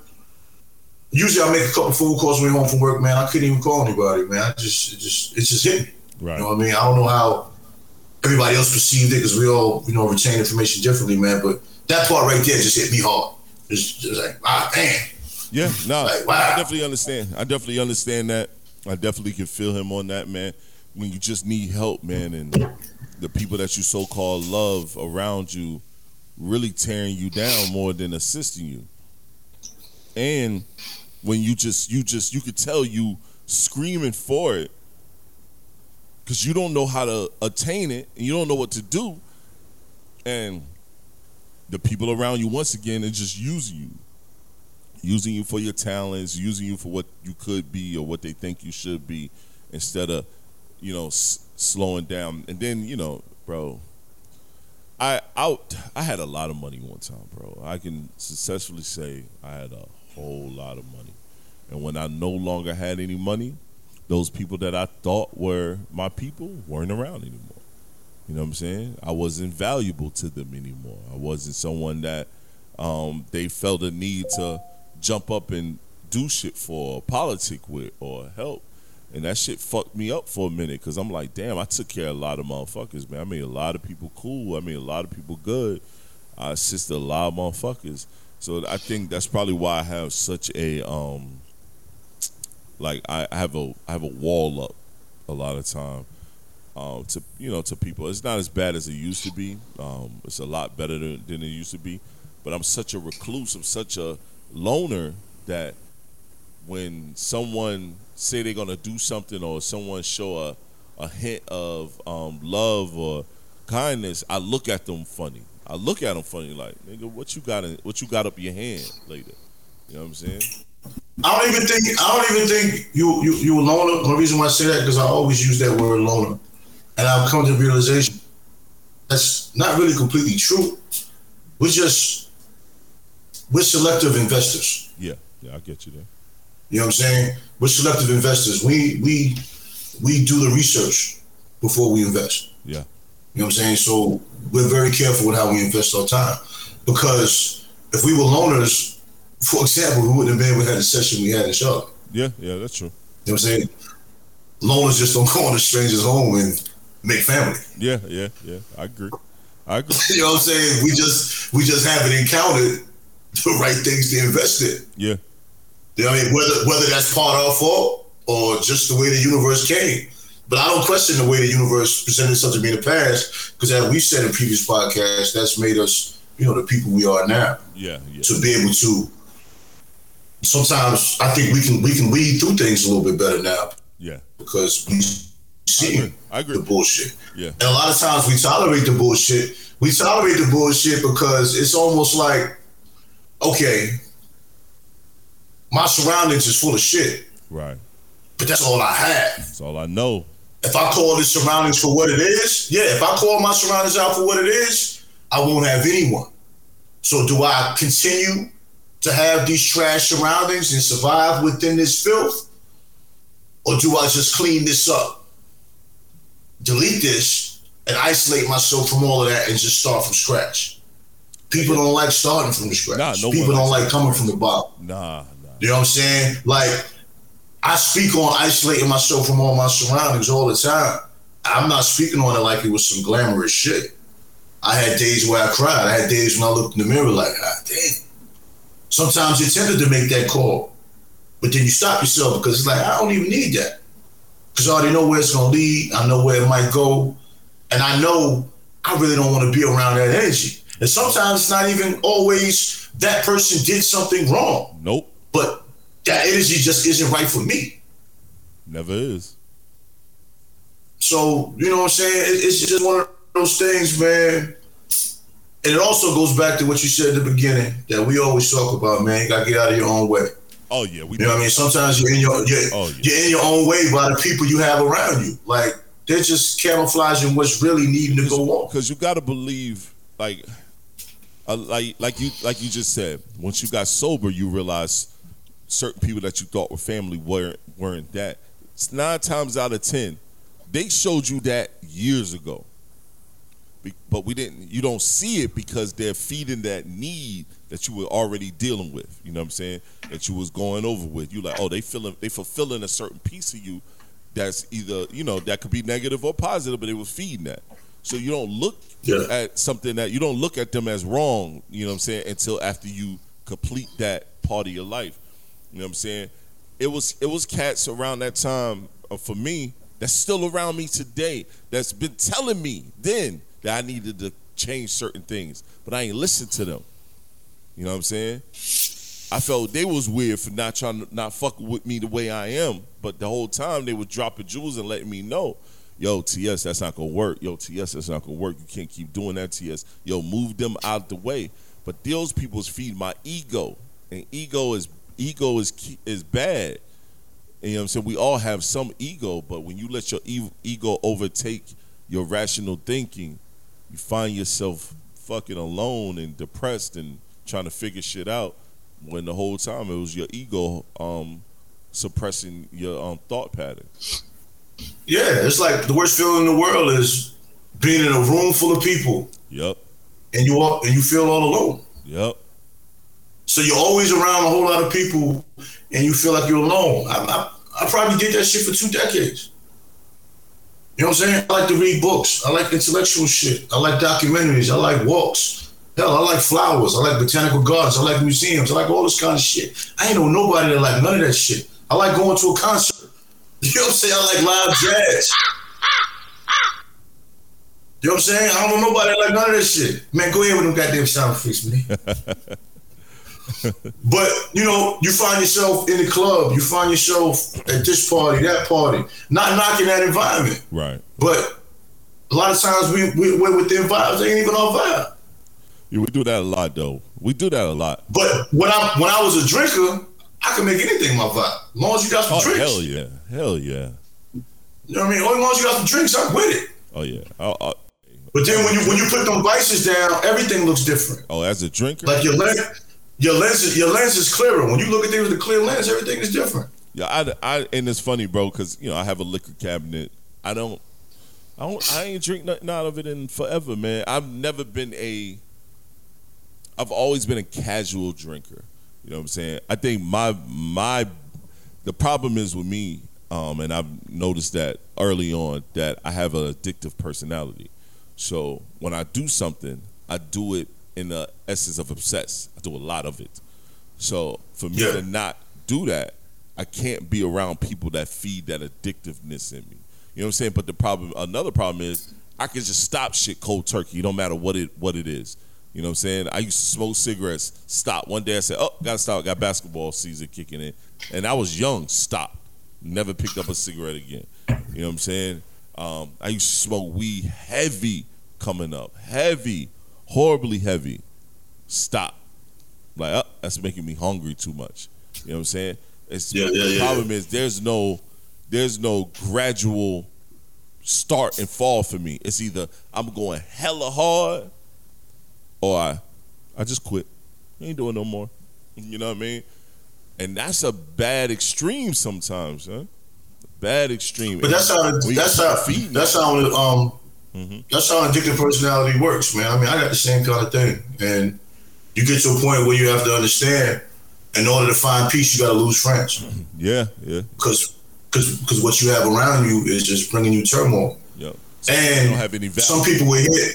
Usually I make a couple phone calls when I home from work, man. I couldn't even call anybody, man. I just it just it just hit me. Right. You know what I mean? I don't know how everybody else perceived it because we all, you know, retain information differently, man. But that part right there just hit me hard. It's just like, ah, damn. Yeah, no, Like, wow. I definitely understand. I definitely understand that. I definitely can feel him on that, man. When you just need help, man, and the people that you so called love around you really tearing you down more than assisting you. And when you just you just you could tell you screaming for it because you don't know how to attain it and you don't know what to do. And the people around you once again are just using you using you for your talents, using you for what you could be or what they think you should be, instead of, you know, s- slowing down. And then, you know, bro, I out I had a lot of money one time, bro. I can successfully say I had a whole lot of money. And when I no longer had any money, those people that I thought were my people weren't around anymore. You know what I'm saying? I wasn't valuable to them anymore. I wasn't someone that um, they felt a need to jump up and do shit for, or politic with, or help. And that shit fucked me up for a minute because I'm like, damn, I took care of a lot of motherfuckers, man. I made a lot of people cool. I made a lot of people good. I assisted a lot of motherfuckers. So I think that's probably why I have such a um, like I have a I have a wall up a lot of time um, to you know to people. It's not as bad as it used to be. Um, it's a lot better than, than it used to be. But I'm such a recluse. I'm such a loner that when someone say they're gonna do something or someone show a, a hint of um, love or kindness, I look at them funny. I look at them funny like, nigga, what you got? In, what you got up your hand later? You know what I'm saying? I don't even think I don't even think you you you a loner. The reason why I say that because I always use that word loner, and I've come to the realization that's not really completely true. We're just we're selective investors. Yeah, yeah, I get you there. You know what I'm saying? We're selective investors. We we we do the research before we invest. Yeah. You know what I'm saying? So we're very careful with how we invest our time because if we were loners, for example, we wouldn't have been able to have the session we had in Charlotte. Yeah, yeah, that's true. You know what I'm saying? Loners just don't *laughs* go in a stranger's home and make family. Yeah, yeah, yeah. I agree. I *laughs* agree. You know what I'm saying? We just we just haven't encountered *laughs* the right things to invest in. Yeah, You know what I mean? Whether whether that's part of our fault or just the way the universe came. But I don't question the way the universe presented itself to me in the past, because as we said in previous podcasts, that's made us, you know, the people we are now. yeah, yeah. To be able to sometimes I think we can we can weed through things a little bit better now Yeah, because we I see agree. I agree. the bullshit. Yeah, And a lot of times we tolerate the bullshit. We tolerate the bullshit because it's almost like, okay, my surroundings is full of shit, right. but that's all I have. That's all I know. If I call the surroundings for what it is, yeah, if I call my surroundings out for what it is, I won't have anyone. So do I continue to have these trash surroundings and survive within this filth? Or do I just clean this up, delete this, and isolate myself from all of that and just start from scratch? People don't like starting from scratch. Nah, no People don't like coming from the bottom. Nah, nah. You know what I'm saying? Like, I speak on isolating myself from all my surroundings all the time. I'm not speaking on it like it was some glamorous shit. I had days where I cried. I had days when I looked in the mirror like, ah, damn. Sometimes you're tempted to make that call, but then you stop yourself because it's like, I don't even need that. Because I already know where it's going to lead. I know where it might go. And I know I really don't want to be around that energy. And sometimes it's not even always that person did something wrong Nope. but that energy just isn't right for me. Never is. So you know what I'm saying? It's just one of those things, man. And it also goes back to what you said at the beginning that we always talk about, man. You gotta get out of your own way. Oh yeah, we You know what I mean? Sometimes you're in your you're, Oh, yeah. you're in your own way by the people you have around you. Like they're just camouflaging what's really needing to go on. because you got to believe like uh, like like you like you just said once you got sober you realize certain people that you thought were family weren't weren't that it's nine times out of ten they showed you that years ago but we didn't you don't see it because they're feeding that need that you were already dealing with you know what i'm saying? That you was going over with. You like oh they feeling they fulfilling a certain piece of you that's either you know that could be negative or positive but it was feeding that. So you don't look Yeah. at something that you don't look at them as wrong you know what i'm saying until after you complete that part of your life. You know what i'm saying? It was it was cats around that time uh, for me that's still around me today that's been telling me then that i needed to change certain things but i ain't listened to them you know what i'm saying I felt they was weird for not trying to not fucking with me the way I am, but the whole time they were dropping jewels and letting me know, yo, TS, that's not gonna work. Yo, TS, that's not gonna work. You can't keep doing that, TS. Yo, move them out the way. But those people's feed my ego, and ego is ego is is bad. You know what I'm saying? We all have some ego, but when you let your ego overtake your rational thinking, you find yourself fucking alone and depressed and trying to figure shit out when the whole time it was your ego um suppressing your um thought pattern. Yeah, it's like the worst feeling in the world is being in a room full of people Yep. and you all, and you feel all alone. Yep. So you're always around a whole lot of people and you feel like you're alone. I, I, I probably did that shit for two decades. You know what I'm saying? I like to read books. I like intellectual shit. I like documentaries. I like walks. Hell, I like flowers. I like botanical gardens. I like museums. I like all this kind of shit. I ain't know nobody that like none of that shit. I like going to a concert. You know what I'm saying? I like live jazz. You know what I'm saying? I don't know nobody that like none of that shit. Man, go ahead with them goddamn sound effects, man. *laughs* But you know, you find yourself in the club, you find yourself at this party, that party, not knocking that environment. Right. But a lot of times we we we're with them vibes, they ain't even our vibe. Yeah, we do that a lot though. We do that a lot. But when I when I was a drinker, I could make anything my vibe. As long as you got some Oh drinks. hell yeah. Hell yeah. You know what I mean? Oh, as long as you got some drinks, I'm with it. Oh yeah. Oh, oh, But then when you when you put them vices down, everything looks different. oh, as a drinker, Like your lens your lens is your lens is clearer. When you look at things with a clear lens, everything is different. yeah, I, I and it's funny, bro, because you know I have a liquor cabinet. I don't, I don't, I ain't drink nothing out of it in forever, man. I've never been a, I've always been a casual drinker. You know what I'm saying? I think my my, the problem is with me, um, and I've noticed that early on that I have an addictive personality. So when I do something, I do it in the essence of obsess. I do a lot of it. So for me Yeah. to not do that, I can't be around people that feed that addictiveness in me. You know what I'm saying? But the problem, another problem is, I can just stop shit cold turkey. No matter what it what it is. You know what I'm saying? I used to smoke cigarettes. Stop. One day I said, "Oh, gotta stop. Got basketball season kicking in," and I was young. Stop. Never picked up a cigarette again. You know what I'm saying? Um, I used to smoke weed heavy coming up, heavy, horribly heavy. Stop. Like, uh, that's making me hungry too much. You know what I'm saying? It's Yeah, yeah, the yeah. problem is there's no there's no gradual start and fall for me. It's either I'm going hella hard or I I just quit. ain't doing no more. *laughs* You know what I mean? And that's a bad extreme sometimes, huh? Bad extreme. But that's how that's how that's how um Mhm. that's how addictive personality works, man. I mean, I got the same kind of thing, and you get to a point where you have to understand. In order to find peace, you got to lose friends, Yeah, yeah, because because what you have around you is just bringing you turmoil. yeah. Some people And don't have any value. some people will hear,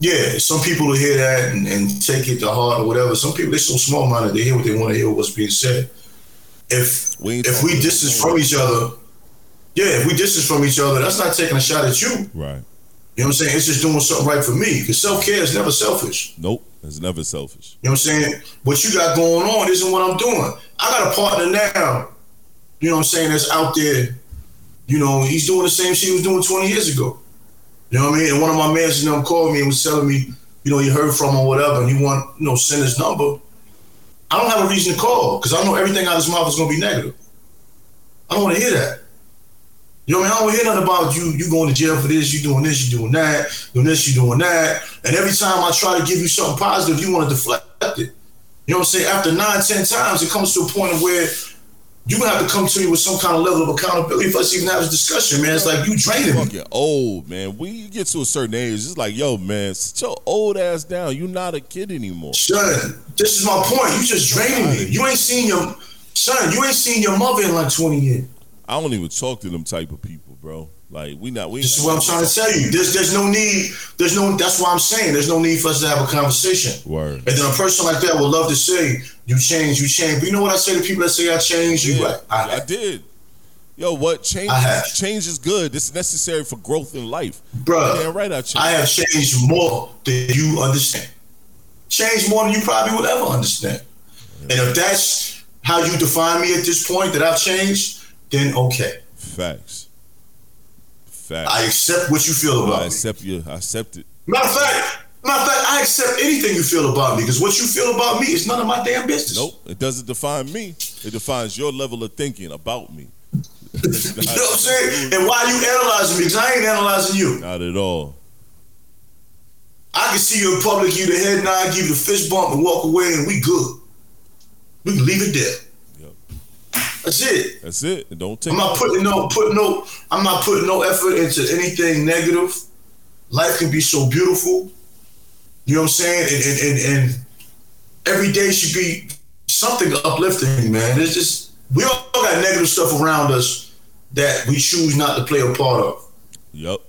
yeah, some people will hear that and, and take it to heart or whatever. Some people they're so small minded they hear what they want to hear, what's being said. If We if we distance from each other, yeah, if we distance from each other, that's not taking a shot at you. Right. You know what I'm saying? It's just doing something right for me. Because self care is never selfish. Nope. It's never selfish. You know what I'm saying? What you got going on isn't what I'm doing. I got a partner now, you know what I'm saying, that's out there. You know, he's doing the same shit he was doing 20 years ago. You know what I mean? And one of my mans, you know, called me and was telling me, you know, he heard from him or whatever, and he want, you know, send his number. I don't have a reason to call because I know everything out of his mouth is gonna be negative. I don't want to hear that. You know what I mean? I don't hear nothing about you. You going to jail for this? You doing this? You doing that? Doing this? You doing that? And every time I try to give you something positive, you want to deflect it. You know what I'm saying? After nine, ten times, it comes to a point of where you're gonna have to come to me with some kind of level of accountability for us even have this discussion, man. It's like you draining me. Fucking old, man. When you get to a certain age, it's like, yo, man, sit your old ass down. You're not a kid anymore. Son, this is my point. You just draining me. You ain't seen your son. You ain't seen your mother in like 20 years. I don't even talk to them type of people, bro. Like we not we. This is what I'm trying to tell you. There's there's no need. There's no. That's why I'm saying there's no need for us to have a conversation. Word. And then a person like that would love to say, "You change, you change." But you know what I say to people that say I changed? You Yeah, right? I, I did. Yo, what change? I have. Change is good. It's necessary for growth in life. Bro, Yeah, right. I changed. I have changed more than you understand. Changed more than you probably would ever understand. And if that's how you define me at this point that I've changed, then okay. Facts. Facts. I accept what you feel about me. I accept you. I accept it. Matter of fact, matter of fact, I accept anything you feel about me because what you feel about me is none of my damn business. Nope. It doesn't define me. It defines your level of thinking about me. *laughs* you know what I'm saying? And why are you analyzing me? Because I ain't analyzing you. Not at all. I can see you in public, you the head nod, give you the fist bump, and walk away, and we good. We can leave it there. That's it. That's it. Don't take. I'm not putting no putting no I'm not putting no effort into anything negative. Life can be so beautiful. You know what I'm saying? And and, and, and every day should be something uplifting, man. It's just we all got negative stuff around us that we choose not to play a part of. Yep.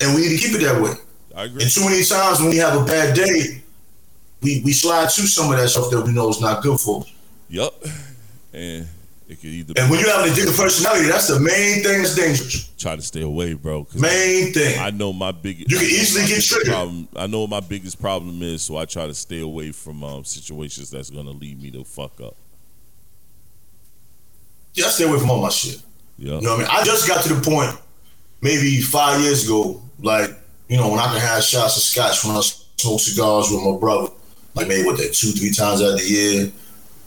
And we need to keep it that way. I agree. And too many times when we have a bad day, we, we slide to some of that stuff that we know is not good for us. Yep. And it could either And when you have a different personality, that's the main thing that's dangerous. try to stay away, bro. Main thing. I know my biggest. You can easily get triggered. Problem, I know what my biggest problem is, so I try to stay away from um, situations that's gonna lead me to fuck up. Yeah, I stay away from all my shit. Yeah. You know what I mean? I just got to the point maybe five years ago, like, you know, when I can have shots of scotch when I smoke cigars with my brother, like maybe what that two, three times out of the year.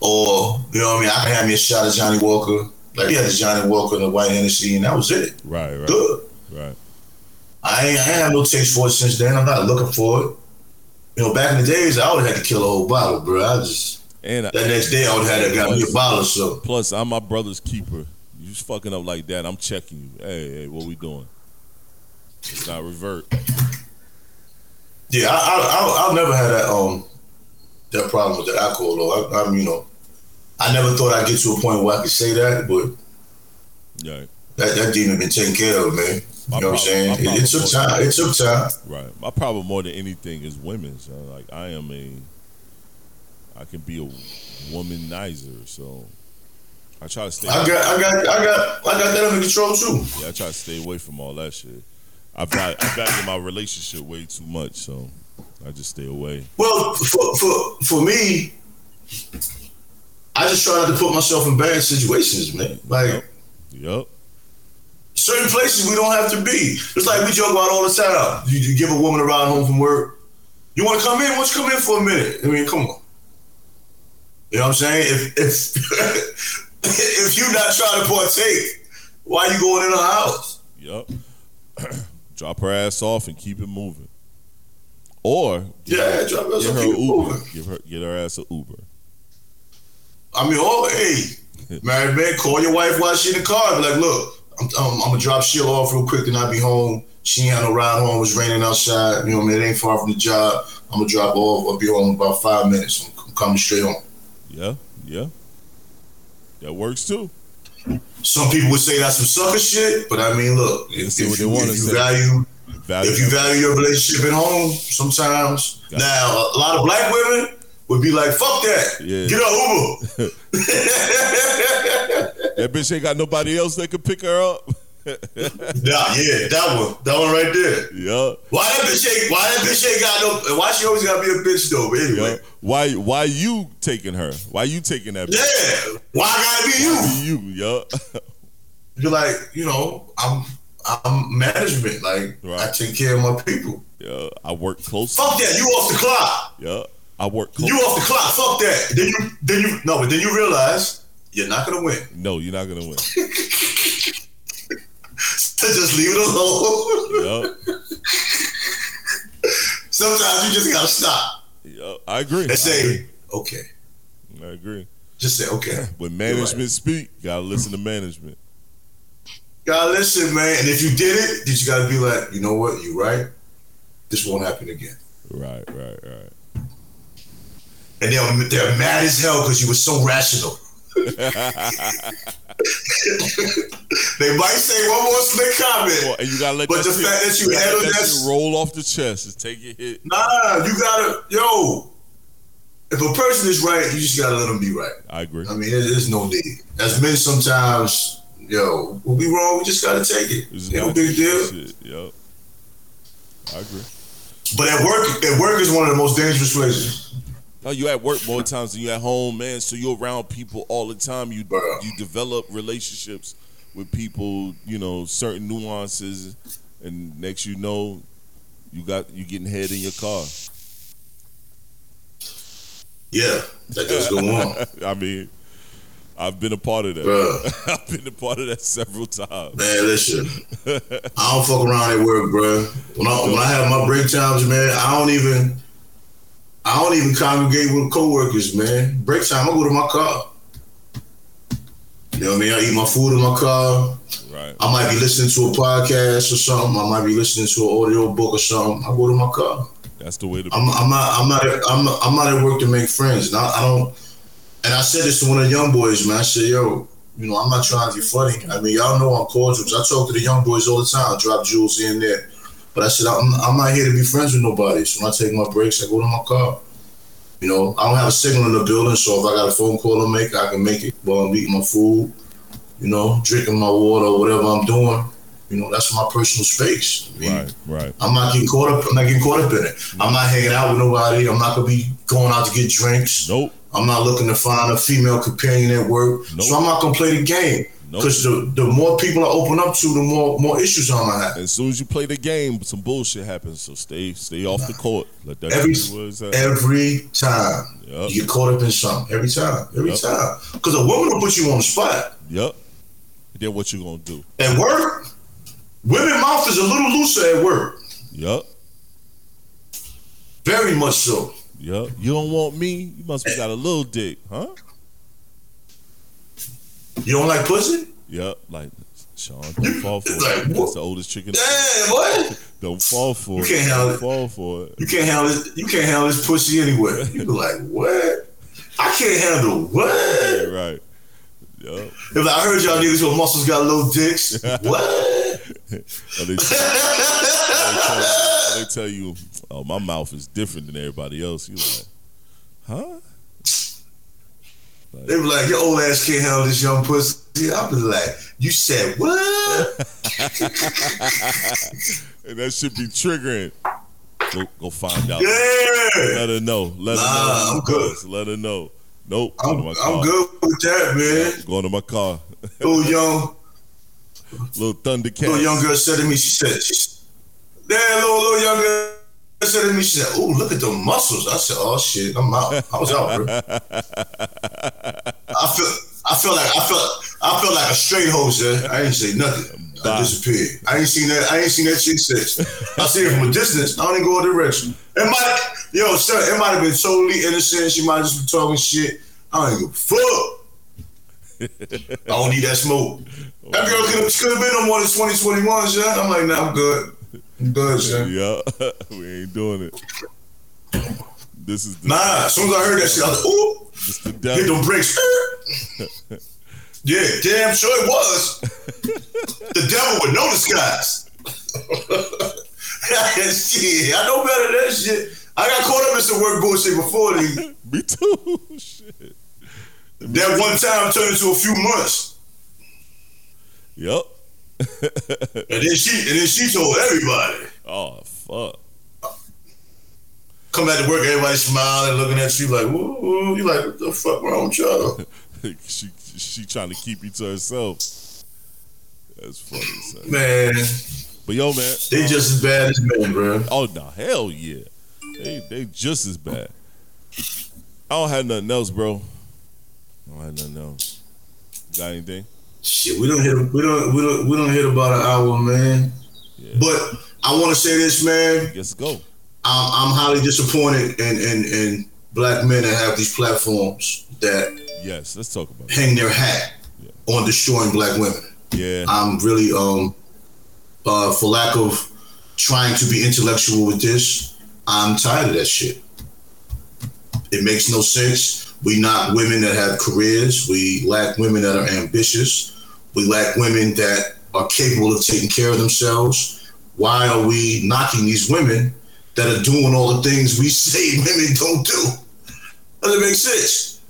Or, you know what I mean, I can have me a shot of Johnnie Walker. Like had the Johnnie Walker and the White Hennessy, and that was it. Right. Right. Good. Right. I ain't, I had no taste for it since then. I'm not looking for it. You know, back in the days, I would have had to kill a whole bottle, bro. I just And that next day I would have had to got me a bottle so. plus, I'm my brother's keeper. You just fucking up like that. I'm checking you. Hey, hey, what we doing? It's not revert. Yeah, I, I, I, I'll never had that um that problem with the alcohol though. I, I'm you know, I never thought I'd get to a point where I could say that, but Yeah. that that demon been taken care of, man. My You know what I'm saying? It, it took time. It took time. Right. My problem more than anything is women. So like I am a I can be a womanizer, so I try to stay I got, I got, I got, I got that under control too. yeah, I try to stay away from all that shit. I value, I value my relationship way too much, so I just stay away. Well, for for for me, I just try not to put myself in bad situations, man. Like. Yep. certain places we don't have to be. It's like we joke about all the time. You, you give a woman a ride home from work. You want to come in? Why don't you come in for a minute? I mean, come on. You know what I'm saying? If if *laughs* if you're not trying to partake, why you going in her house? Yep. *clears throat* Drop her ass off and keep it moving. Or Yeah, drop her, get her Uber. moving. Give her get her ass an Uber. I mean, oh, hey, married man, call your wife while she in the car. Be like, look, I'm, I'm, I'm gonna drop Sheila off real quick, then I'll be home. She ain't had no ride home. It's raining outside. You know, what I mean, it ain't far from the job. I'm gonna drop off. I'll be home in about five minutes. I'm, coming straight home. Yeah, yeah. That works too. Some people would say that's some sucker shit, but I mean, look, if, if you, if you value Value if you value your relationship at home, sometimes Got it. now a lot of black women would be like, "Fuck that, Yeah. get an Uber." *laughs* *laughs* that bitch ain't got nobody else that could pick her up. *laughs* Nah, yeah, that one, that one right there. yeah. Why that bitch ain't? Why that bitch ain't got no? Why she always gotta be a bitch though? But Yeah. anyway, Why why you taking her? Why you taking that bitch? yeah. Why I gotta be you? You, yeah. You're like, you know, I'm I'm management. Like I take care of my people. Yeah, I work close. Fuck that. You off the clock. Yeah, I work close. You off the clock. *laughs* Fuck that. Then you then you no, but then you realize you're not gonna win. No, you're not gonna win. *laughs* So just leave it alone. yeah, *laughs* Sometimes you just gotta stop yeah, I agree. and I say, agree. okay. I agree. Just say, okay. When management speak, gotta listen to management. Gotta listen, man. And if you did it, then you gotta be like, you know what, you right. This won't happen again. Right, right, right. And they're, they're mad as hell because you were so rational. *laughs* they might say one more slick comment. Well, and you gotta let But the shit, fact that you let handled that that- roll off the chest. Just take your hit. Nah, you gotta, yo. If a person is right, you just gotta let them be right. I agree. I mean, there- there's no need. As men, sometimes, yo, we'll be wrong. We just gotta take it. It's no big deal. Shit, Yep. I agree. But at work, at work is one of the most dangerous places. No, you at work more times than you at home, man. So you're around people all the time. You you develop relationships with people. You know certain nuances, and next you know, you got you getting head in your car. Yeah, that does go on, *laughs* I mean, I've been a part of that. Bruh. *laughs* I've been a part of that several times. man. Listen, *laughs* I don't fuck around at work, bro. When I when I have my break times, man, I don't even I don't even congregate with coworkers, man. Break time, I go to my car. You know what I mean? I eat my food in my car. Right. I might be listening to a podcast or something. I might be listening to an audio book or something. I go to my car. That's the way to. I'm, I'm not. I'm not. I'm. Not, I'm not at work to make friends. And I, I don't. And I said this to one of the young boys, man. I said, "Yo, you know, I'm not trying to be funny. I mean, y'all know I'm cordial. I talk to the young boys all the time. Drop jewels in there. But I said, I'm, I'm not here to be friends with nobody. So when I take my breaks, I go to my car. You know, I don't have a signal in the building, so if I got a phone call to make, I can make it while I'm eating my food. You know, drinking my water, or whatever I'm doing. You know, that's my personal space. I mean, Right. Right. I'm not getting caught up. I'm not getting caught up in it. I'm not hanging out with nobody. I'm not gonna be going out to get drinks. Nope. I'm not looking to find a female companion at work. Nope. So I'm not gonna play the game. Nope. Because the, the more people I open up to, the more more issues I'm gonna have. As soon as you play the game, some bullshit happens. So stay stay off the court. Let that Every- be what it's at. Every time Yep. you get caught up in something. Every time. Every Yep. time. Because a woman will put you on the spot. Yep. Then what you gonna do? At work, women mouth is a little looser at work. Yep. Very much so. Yep. You don't want me? You must be got a little dick, huh? You don't like pussy? Yep. Like Sean, don't fall for Like, it. what? The oldest chicken. Damn, what? Don't fall for You it. can't handle Don't it. fall for it. You can't handle this. You can't handle this pussy anywhere. You be like, what? I can't handle what? Yeah, right. Yep. If I heard y'all niggas with muscles got little dicks, *laughs* what? *laughs* They, tell, they, tell, they tell you, oh, my mouth is different than everybody else. You like, huh? They were like, your old ass can't handle this young pussy. I be like, you said what? *laughs* And that should be triggering. Go, go find out. Yeah, Let her know. Let Nah, her know. I'm good. Let her know. Nope. I'm, to my car. I'm good with that, man. Going to my car. Little *laughs* young, Little Thundercat. little young girl said to me, she said, she, yeah, little little young girl said to me, she said, "Oh, look at the muscles." I said, "Oh shit, I'm out. I was out, bro." I feel, I feel like I felt, I felt like a straight hoe, eh? sir. I ain't say nothing. I disappeared. I ain't seen that. I ain't seen that chick since. I see her from a distance. I don't even go a direction. It might, yo, sir, it might have been totally innocent. She might have just been talking shit. I don't give a fuck. I don't need that smoke. That girl could have, been no more than 2021, sir. I'm like, nah, I'm good. Good, sir. Yeah. *laughs* we ain't doing it. This is the, Nah, as soon as I heard that shit, I was like, ooh, this the hit devil. them brakes. *laughs* yeah, damn sure it was. the devil with no disguise. shit, I know better than that shit. I got caught up in some work bullshit before. Nigga. *laughs* Me too. Shit. That one time turned into a few months. Yep. And then she and then she told everybody. Oh fuck. Come back to work, everybody smiling, looking at you like, woo, woo. You like, what the fuck wrong with y'all? *laughs* she she trying to keep you to herself. That's funny, son. Man, But yo, man. they uh, just as bad as men, bro. Oh no, hell yeah. They they just as bad. I don't have nothing else, bro. I don't have nothing else. Got anything? Shit, we don't hit. We don't. We don't. We don't hit about an hour, man. Yeah. But I want to say this, man. Let's go. I'm, I'm highly disappointed in, in in black men that have these platforms that Yes, let's talk about hang their hat on destroying black women. Yeah. I'm really um uh for lack of trying to be intellectual with this, I'm tired of that shit. It makes no sense. We not women that have careers. We lack women that are ambitious. We lack women that are capable of taking care of themselves. Why are we knocking these women that are doing all the things we *laughs* say women don't do? Doesn't make sense.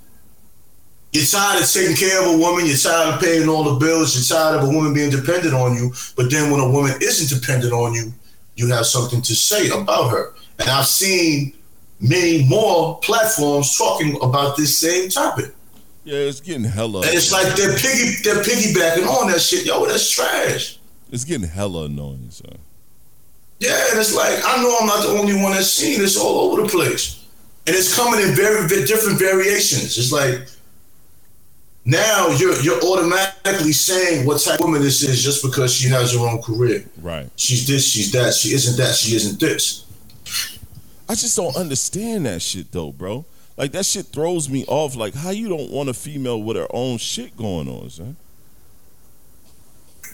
You're tired of taking care of a woman. You're tired of paying all the bills. You're tired of a woman being dependent on you. But then when a woman isn't dependent on you, you have something to say about her. And I've seen many more platforms talking about this same topic. Yeah, it's getting hella. And it's like they're piggy they're piggybacking on that shit. Yo, that's trash. it's getting hella annoying, son. Yeah, and it's like I know I'm not the only one that's seen this all over the place, and it's coming in very, very different variations. It's like now you're you're automatically saying what type of woman this is just because she has her own career. Right. She's this, she's that, she isn't that, she isn't this. I just don't understand that shit though, bro. Like that shit throws me off. Like how you don't want a female with her own shit going on, son.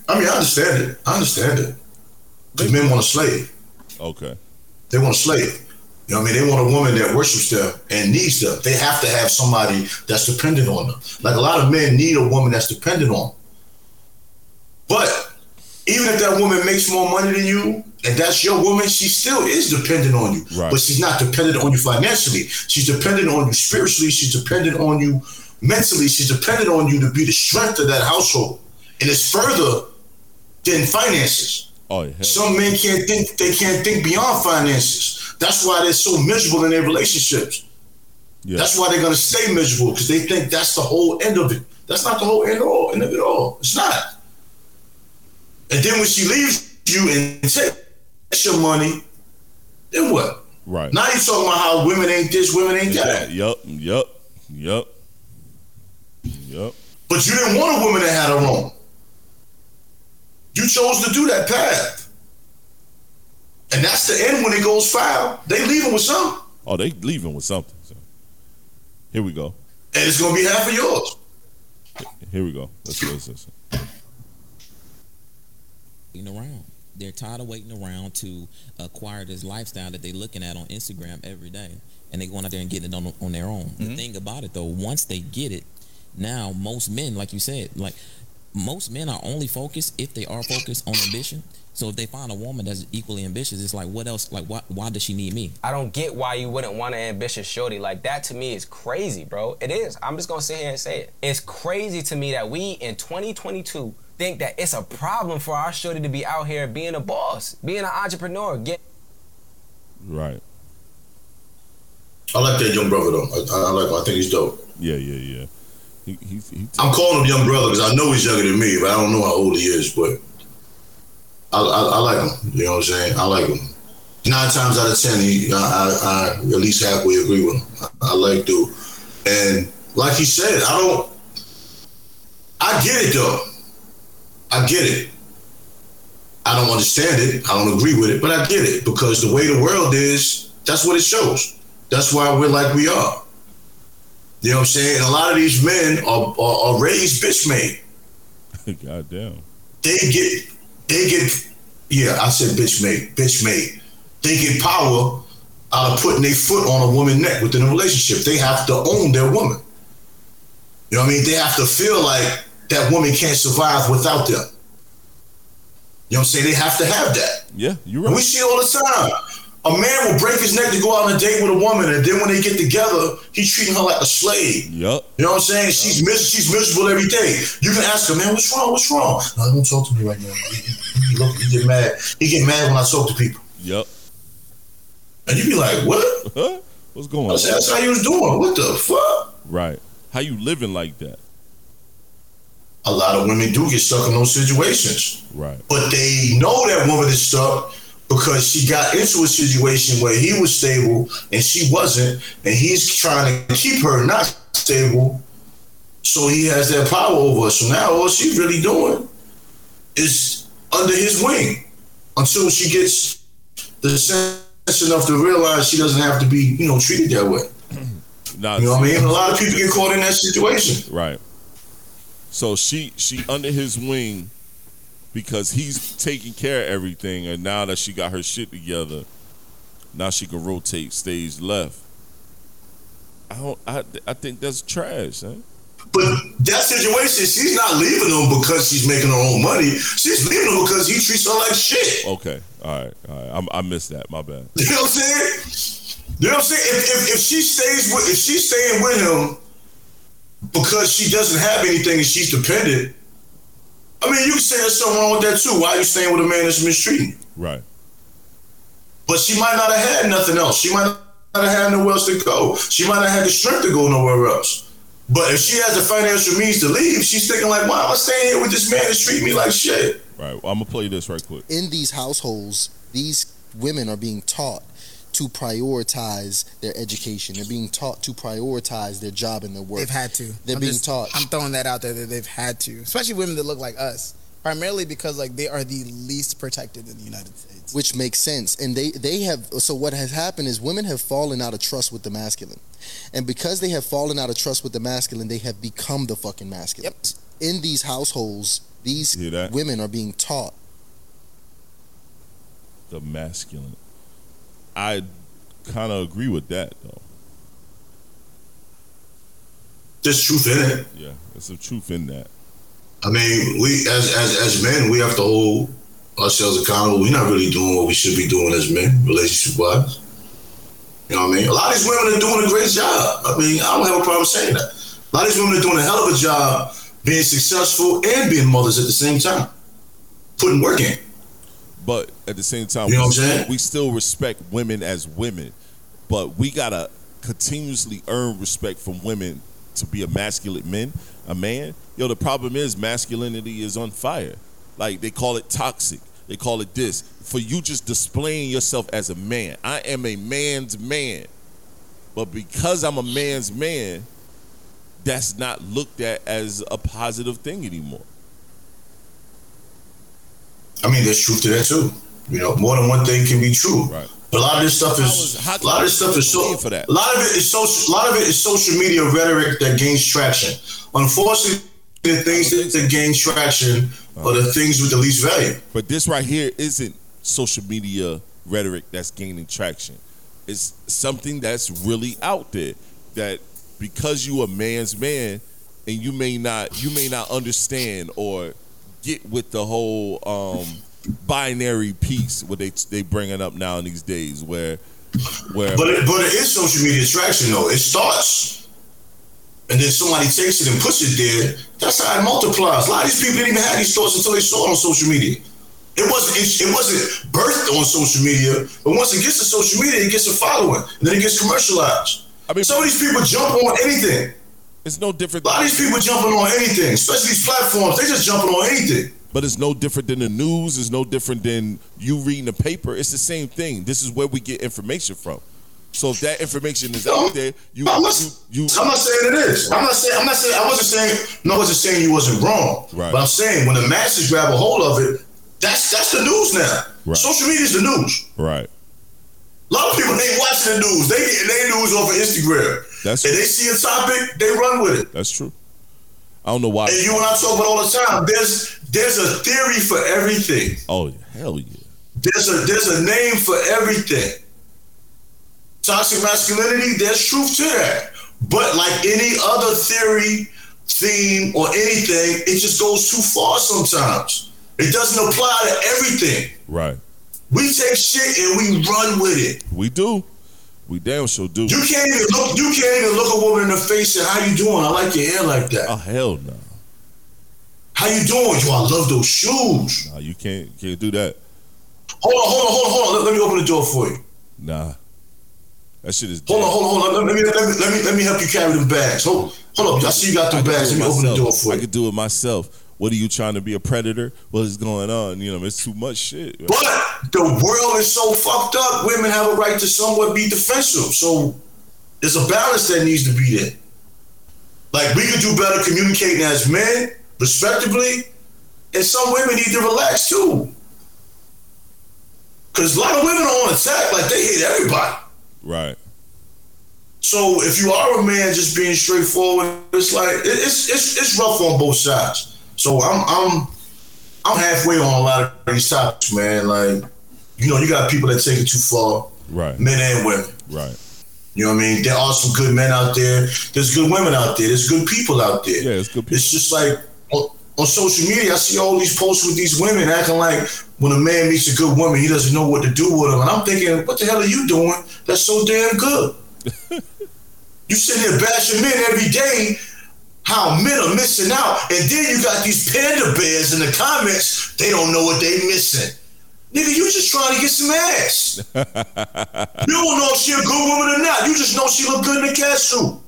I mean, I understand it. I understand it. Because men want a slave. Okay. They want a slave. You know what I mean? They want a woman that worships them and needs them. They have to have somebody that's dependent on them. Like a lot of men need a woman that's dependent on them. But even if that woman makes more money than you, and that's your woman, she still is dependent on you. Right. But she's not dependent on you financially. She's dependent on you spiritually. She's dependent on you mentally. She's dependent on you to be the strength of that household. And it's further than finances. Oh yeah. Some men can't think they can't think beyond finances. That's why they're so miserable in their relationships. yeah. That's why they're gonna stay miserable because they think that's the whole end of it. That's not the whole end, all, end of it all. It's not. And then when she leaves you and takes your money, then what? right. Now you talking about how women ain't this, women ain't that. Yup. Yup. Yup. Yup. But you didn't want a woman that had her own. You chose to do that path. And that's the end when it goes foul. They leaving with something. Oh, they leaving with something. So. Here we go. And it's gonna be half of yours. Here we go. Let's go. Let's listen. waiting around. They're tired of waiting around to acquire this lifestyle that they're looking at on Instagram every day, and they going out there and getting it on on their own. The mm-hmm. thing about it though, once they get it, now most men, like you said, like most men are only focused if they are focused on ambition. So if they find a woman that's equally ambitious, it's like, what else? Like, why, why does she need me? I don't get why you wouldn't want an ambitious shorty. Like that to me is crazy, bro. It is. I'm just gonna sit here and say it. It's crazy to me that we in 2022 think that it's a problem for our shorty to be out here being a boss, being an entrepreneur, get Right. I like that young brother though. I, I like. I think he's dope. Yeah. Yeah. Yeah. He, he, he I'm calling him young brother because I know he's younger than me, but I don't know how old he is. But I, I, I like him. You know what I'm saying? I like him. Nine times out of ten, he, I, I, I at least halfway agree with him. I, I like dude, and like he said, I don't. I get it though. I get it. I don't understand it. I don't agree with it, but I get it because the way the world is, that's what it shows. That's why we're like we are. You know what I'm saying? And a lot of these men are, are, are raised bitch made. *laughs* God damn. They get, they get, yeah, I said bitch made, bitch made. They get power out of putting their foot on a woman's neck within a relationship. They have to own their woman. You know what I mean? They have to feel like that woman can't survive without them. You know what I'm saying? They have to have that. Yeah, you're And we see it all the time. A man will break his neck to go out on a date with a woman, and then when they get together, he's treating her like a slave. Yep. You know what I'm saying? She's mis- she's miserable every day. You can ask her, man, what's wrong? What's wrong? No, don't talk to me right now. He, look, he get mad. He get mad when I talk to people, Yep. and you be like, what? Huh? *laughs* What's going on? That's how you was doing. What the fuck? Right. How you living like that? How you living like that? I said, that's how you was doing. What the fuck? Right. How you living like that? What the fuck? Right. How you living like that? A lot of women do get stuck in those situations. Right. But they know that woman is stuck because she got into a situation where he was stable and she wasn't, and he's trying to keep her not stable. So he has that power over her. So now all she's really doing is under his wing until she gets the sense enough to realize she doesn't have to be, you know, treated that way. *clears throat* Nah, You know what I mean? A lot of people get caught in that situation. Right. So she she under his wing because he's taking care of everything, and now that she got her shit together, now she can rotate stage left. I don't. I I think that's trash. Huh? But that situation, she's not leaving him because she's making her own money. She's leaving him because he treats her like shit. Okay. All right. All right. I'm, I missed that. My bad. You know what I'm saying? You know what I'm saying? If, if, if she stays with, if she's staying with him because she doesn't have anything and she's dependent, I mean, you can say there's something wrong with that too. Why are you staying with a man that's mistreating you? Right. But she might not have had nothing else. She might not have had nowhere else to go. She might not have the strength to go nowhere else. But if she has the financial means to leave, she's thinking like, why am I staying here with this man that's treating me like shit? Right. Well, I'm gonna play this right quick. in these households, these women are being taught to prioritize their education. They're being taught to prioritize their job and their work. They've had to. They're I'm being just- taught. I'm throwing that out there that they've had to, especially women that look like us. Primarily because like they are the least protected in the United States. which makes sense and they they have so what has happened is women have fallen out of trust with the masculine and because they have fallen out of trust with the masculine they have become the fucking masculine Yep. in these households these women are being taught The masculine. I kind of agree with that though. There's truth in it. Yeah. There's some truth in that. I mean, we as as as men, we have to hold ourselves accountable. We're not really doing what we should be doing as men, relationship wise. You know what I mean? A lot of these women are doing a great job. I mean, I don't have a problem saying that. A lot of these women are doing a hell of a job being successful and being mothers at the same time, putting work in. But at the same time, You know we, what we still respect women as women. But we gotta continuously earn respect from women to be a masculine man, a man. Yo, the problem is masculinity is on fire. Like they call it toxic. They call it this. For you just displaying yourself as a man. I am a man's man. But because I'm a man's man, that's not looked at as a positive thing anymore. I mean, there's truth to that too. You know, more than one thing can be true. Right. But a lot of this stuff is, a lot of this stuff is so. for that? A lot of it is social. A lot of it is social media rhetoric that gains traction. Unfortunately, the things that, that gain traction are the uh-huh. things with the least value. But this right here isn't social media rhetoric that's gaining traction. It's something that's really out there that because you a man's man and you may not you may not understand or get with the whole um binary piece what they they bringing up now in these days where where But it, but it is social media traction though. It starts, and then somebody takes it and puts it there. That's how it multiplies. A lot of these people didn't even have these thoughts until they saw it on social media. It wasn't it, it wasn't birthed on social media, but once it gets to social media, it gets a following, and then it gets commercialized. I mean Some of these people jump on anything. It's no different A lot of these people jumping on anything, especially these platforms. They just jumping on anything. But it's no different than the news. It's no different than you reading the paper. It's the same thing. This is where we get information from. So if that information is out there, you I'm not, you, you I'm not saying it is. I'm not saying. I'm not saying. I wasn't saying. No, I wasn't saying you wasn't wrong. Right. But I'm saying when the masses grab a hold of it, that's that's the news now. Right. Social media is the news. right. A lot of people ain't watching the news. They get their news off of Instagram. That's and they see a topic, they run with it. That's true. I don't know why. And you and I talk about all the time. There's there's a theory for everything. Oh hell yeah. There's a there's a name for everything. Toxic masculinity, there's truth to that. But like any other theory, theme, or anything, it just goes too far sometimes. It doesn't apply to everything. Right. We take shit and we run with it. We do. We damn sure do. You can't even look. You can't even look a woman in the face and how you doing? I like your hair like that. Oh hell no. How you doing? Yo, I love those shoes. Nah, you can't can't do that. Hold on, hold on, hold on, hold on. Let, let me open the door for you. Nah. That shit is. Hold on, hold on, hold on. Let me, let me, let me, let me help you carry them bags. Hold, hold up. I see you got can bags. Let me open the door for you. I could do it myself. What are you trying to be a predator? What is going on? You know, it's too much shit. But the world is so fucked up. Women have a right to somewhat be defensive. So there's a balance that needs to be there. Like we could do better communicating as men, respectively, and some women need to relax too. Cause a lot of women are on attack, like they hate everybody. Right. So if you are a man just being straightforward, it's like it's it's it's rough on both sides. So I'm I'm I'm halfway on a lot of these topics, man. Like, you know, you got people that take it too far, Right. men and women. Right. You know what I mean? There are some good men out there. There's good women out there. There's good people out there. Yeah, it's good people. It's just like on, on social media, I see all these posts with these women acting like when a man meets a good woman, he doesn't know what to do with them. And I'm thinking, what the hell are you doing? That's so damn good. *laughs* you sit here bashing men every day, how men are missing out, and then you got these panda bears in the comments. They don't know what they missing. Nigga, you just trying to get some ass. *laughs* you don't know if she a good woman or not. You just know she look good in a cat suit.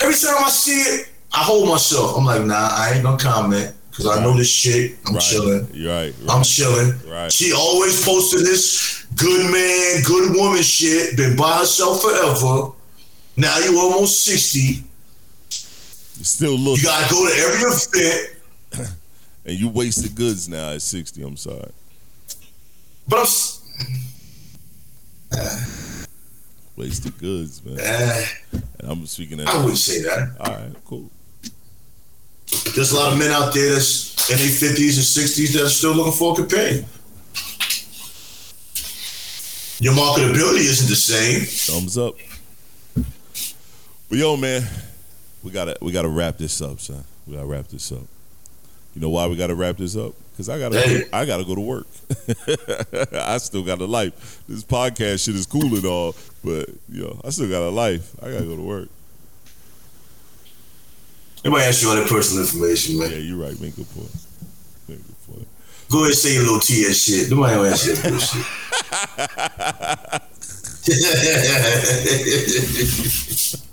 Every time I see it, I hold myself. I'm like, nah, I ain't gonna comment because I know this shit. I'm Right. chilling. You're right. I'm chilling. Right. She always posted this good man, good woman shit. Been by herself forever. Now you almost sixty. You still look. You gotta go to every event. *clears throat* and you wasted goods now at 60. I'm sorry. But I'm. *sighs* Wasted goods, man. Eh, And I'm speaking of. I wouldn't say that. All right, cool. There's a lot of men out there that's in their fifties and sixties that are still looking for a companion. Your marketability isn't the same. Thumbs up. But yo, man, we gotta we gotta wrap this up, son. We gotta wrap this up. You know why we gotta wrap this up? Because I gotta Hey. I gotta go to work. *laughs* I still got a life. This podcast shit is cool and all, but you know, I still got a life. I gotta go to work. Nobody ask you all that personal information, man. Yeah, you're right. Make a point. Make a point. Go ahead and say your little TS shit. Nobody ask you that bullshit. *laughs* *laughs*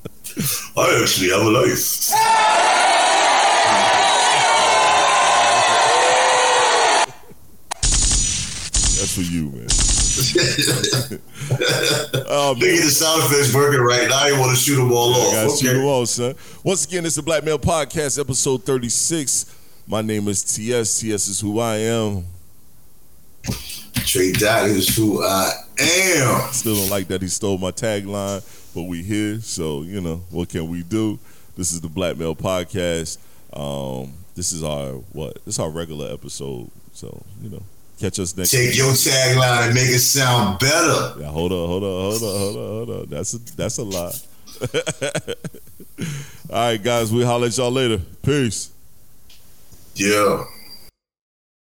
I actually have a life. That's for you, man. *laughs* oh, man. Nigga, the sound effects working right now. I want to shoot them all I off. got Okay. you all, son. Once again, it's the Black Male Podcast, episode 36. My name is TS. TS is who I am. Tre-Dot is who I am. Still don't like that he stole my tagline, but we here, so you know what can we do? This is the Black Male Podcast. Um, this is our what? This is our regular episode, so you know, catch us next. Take your tagline and make it sound better. Yeah, hold on, hold on, hold on, hold on, hold on. That's a that's a lie. *laughs* All right, guys, we holler at y'all later. Peace. Yeah.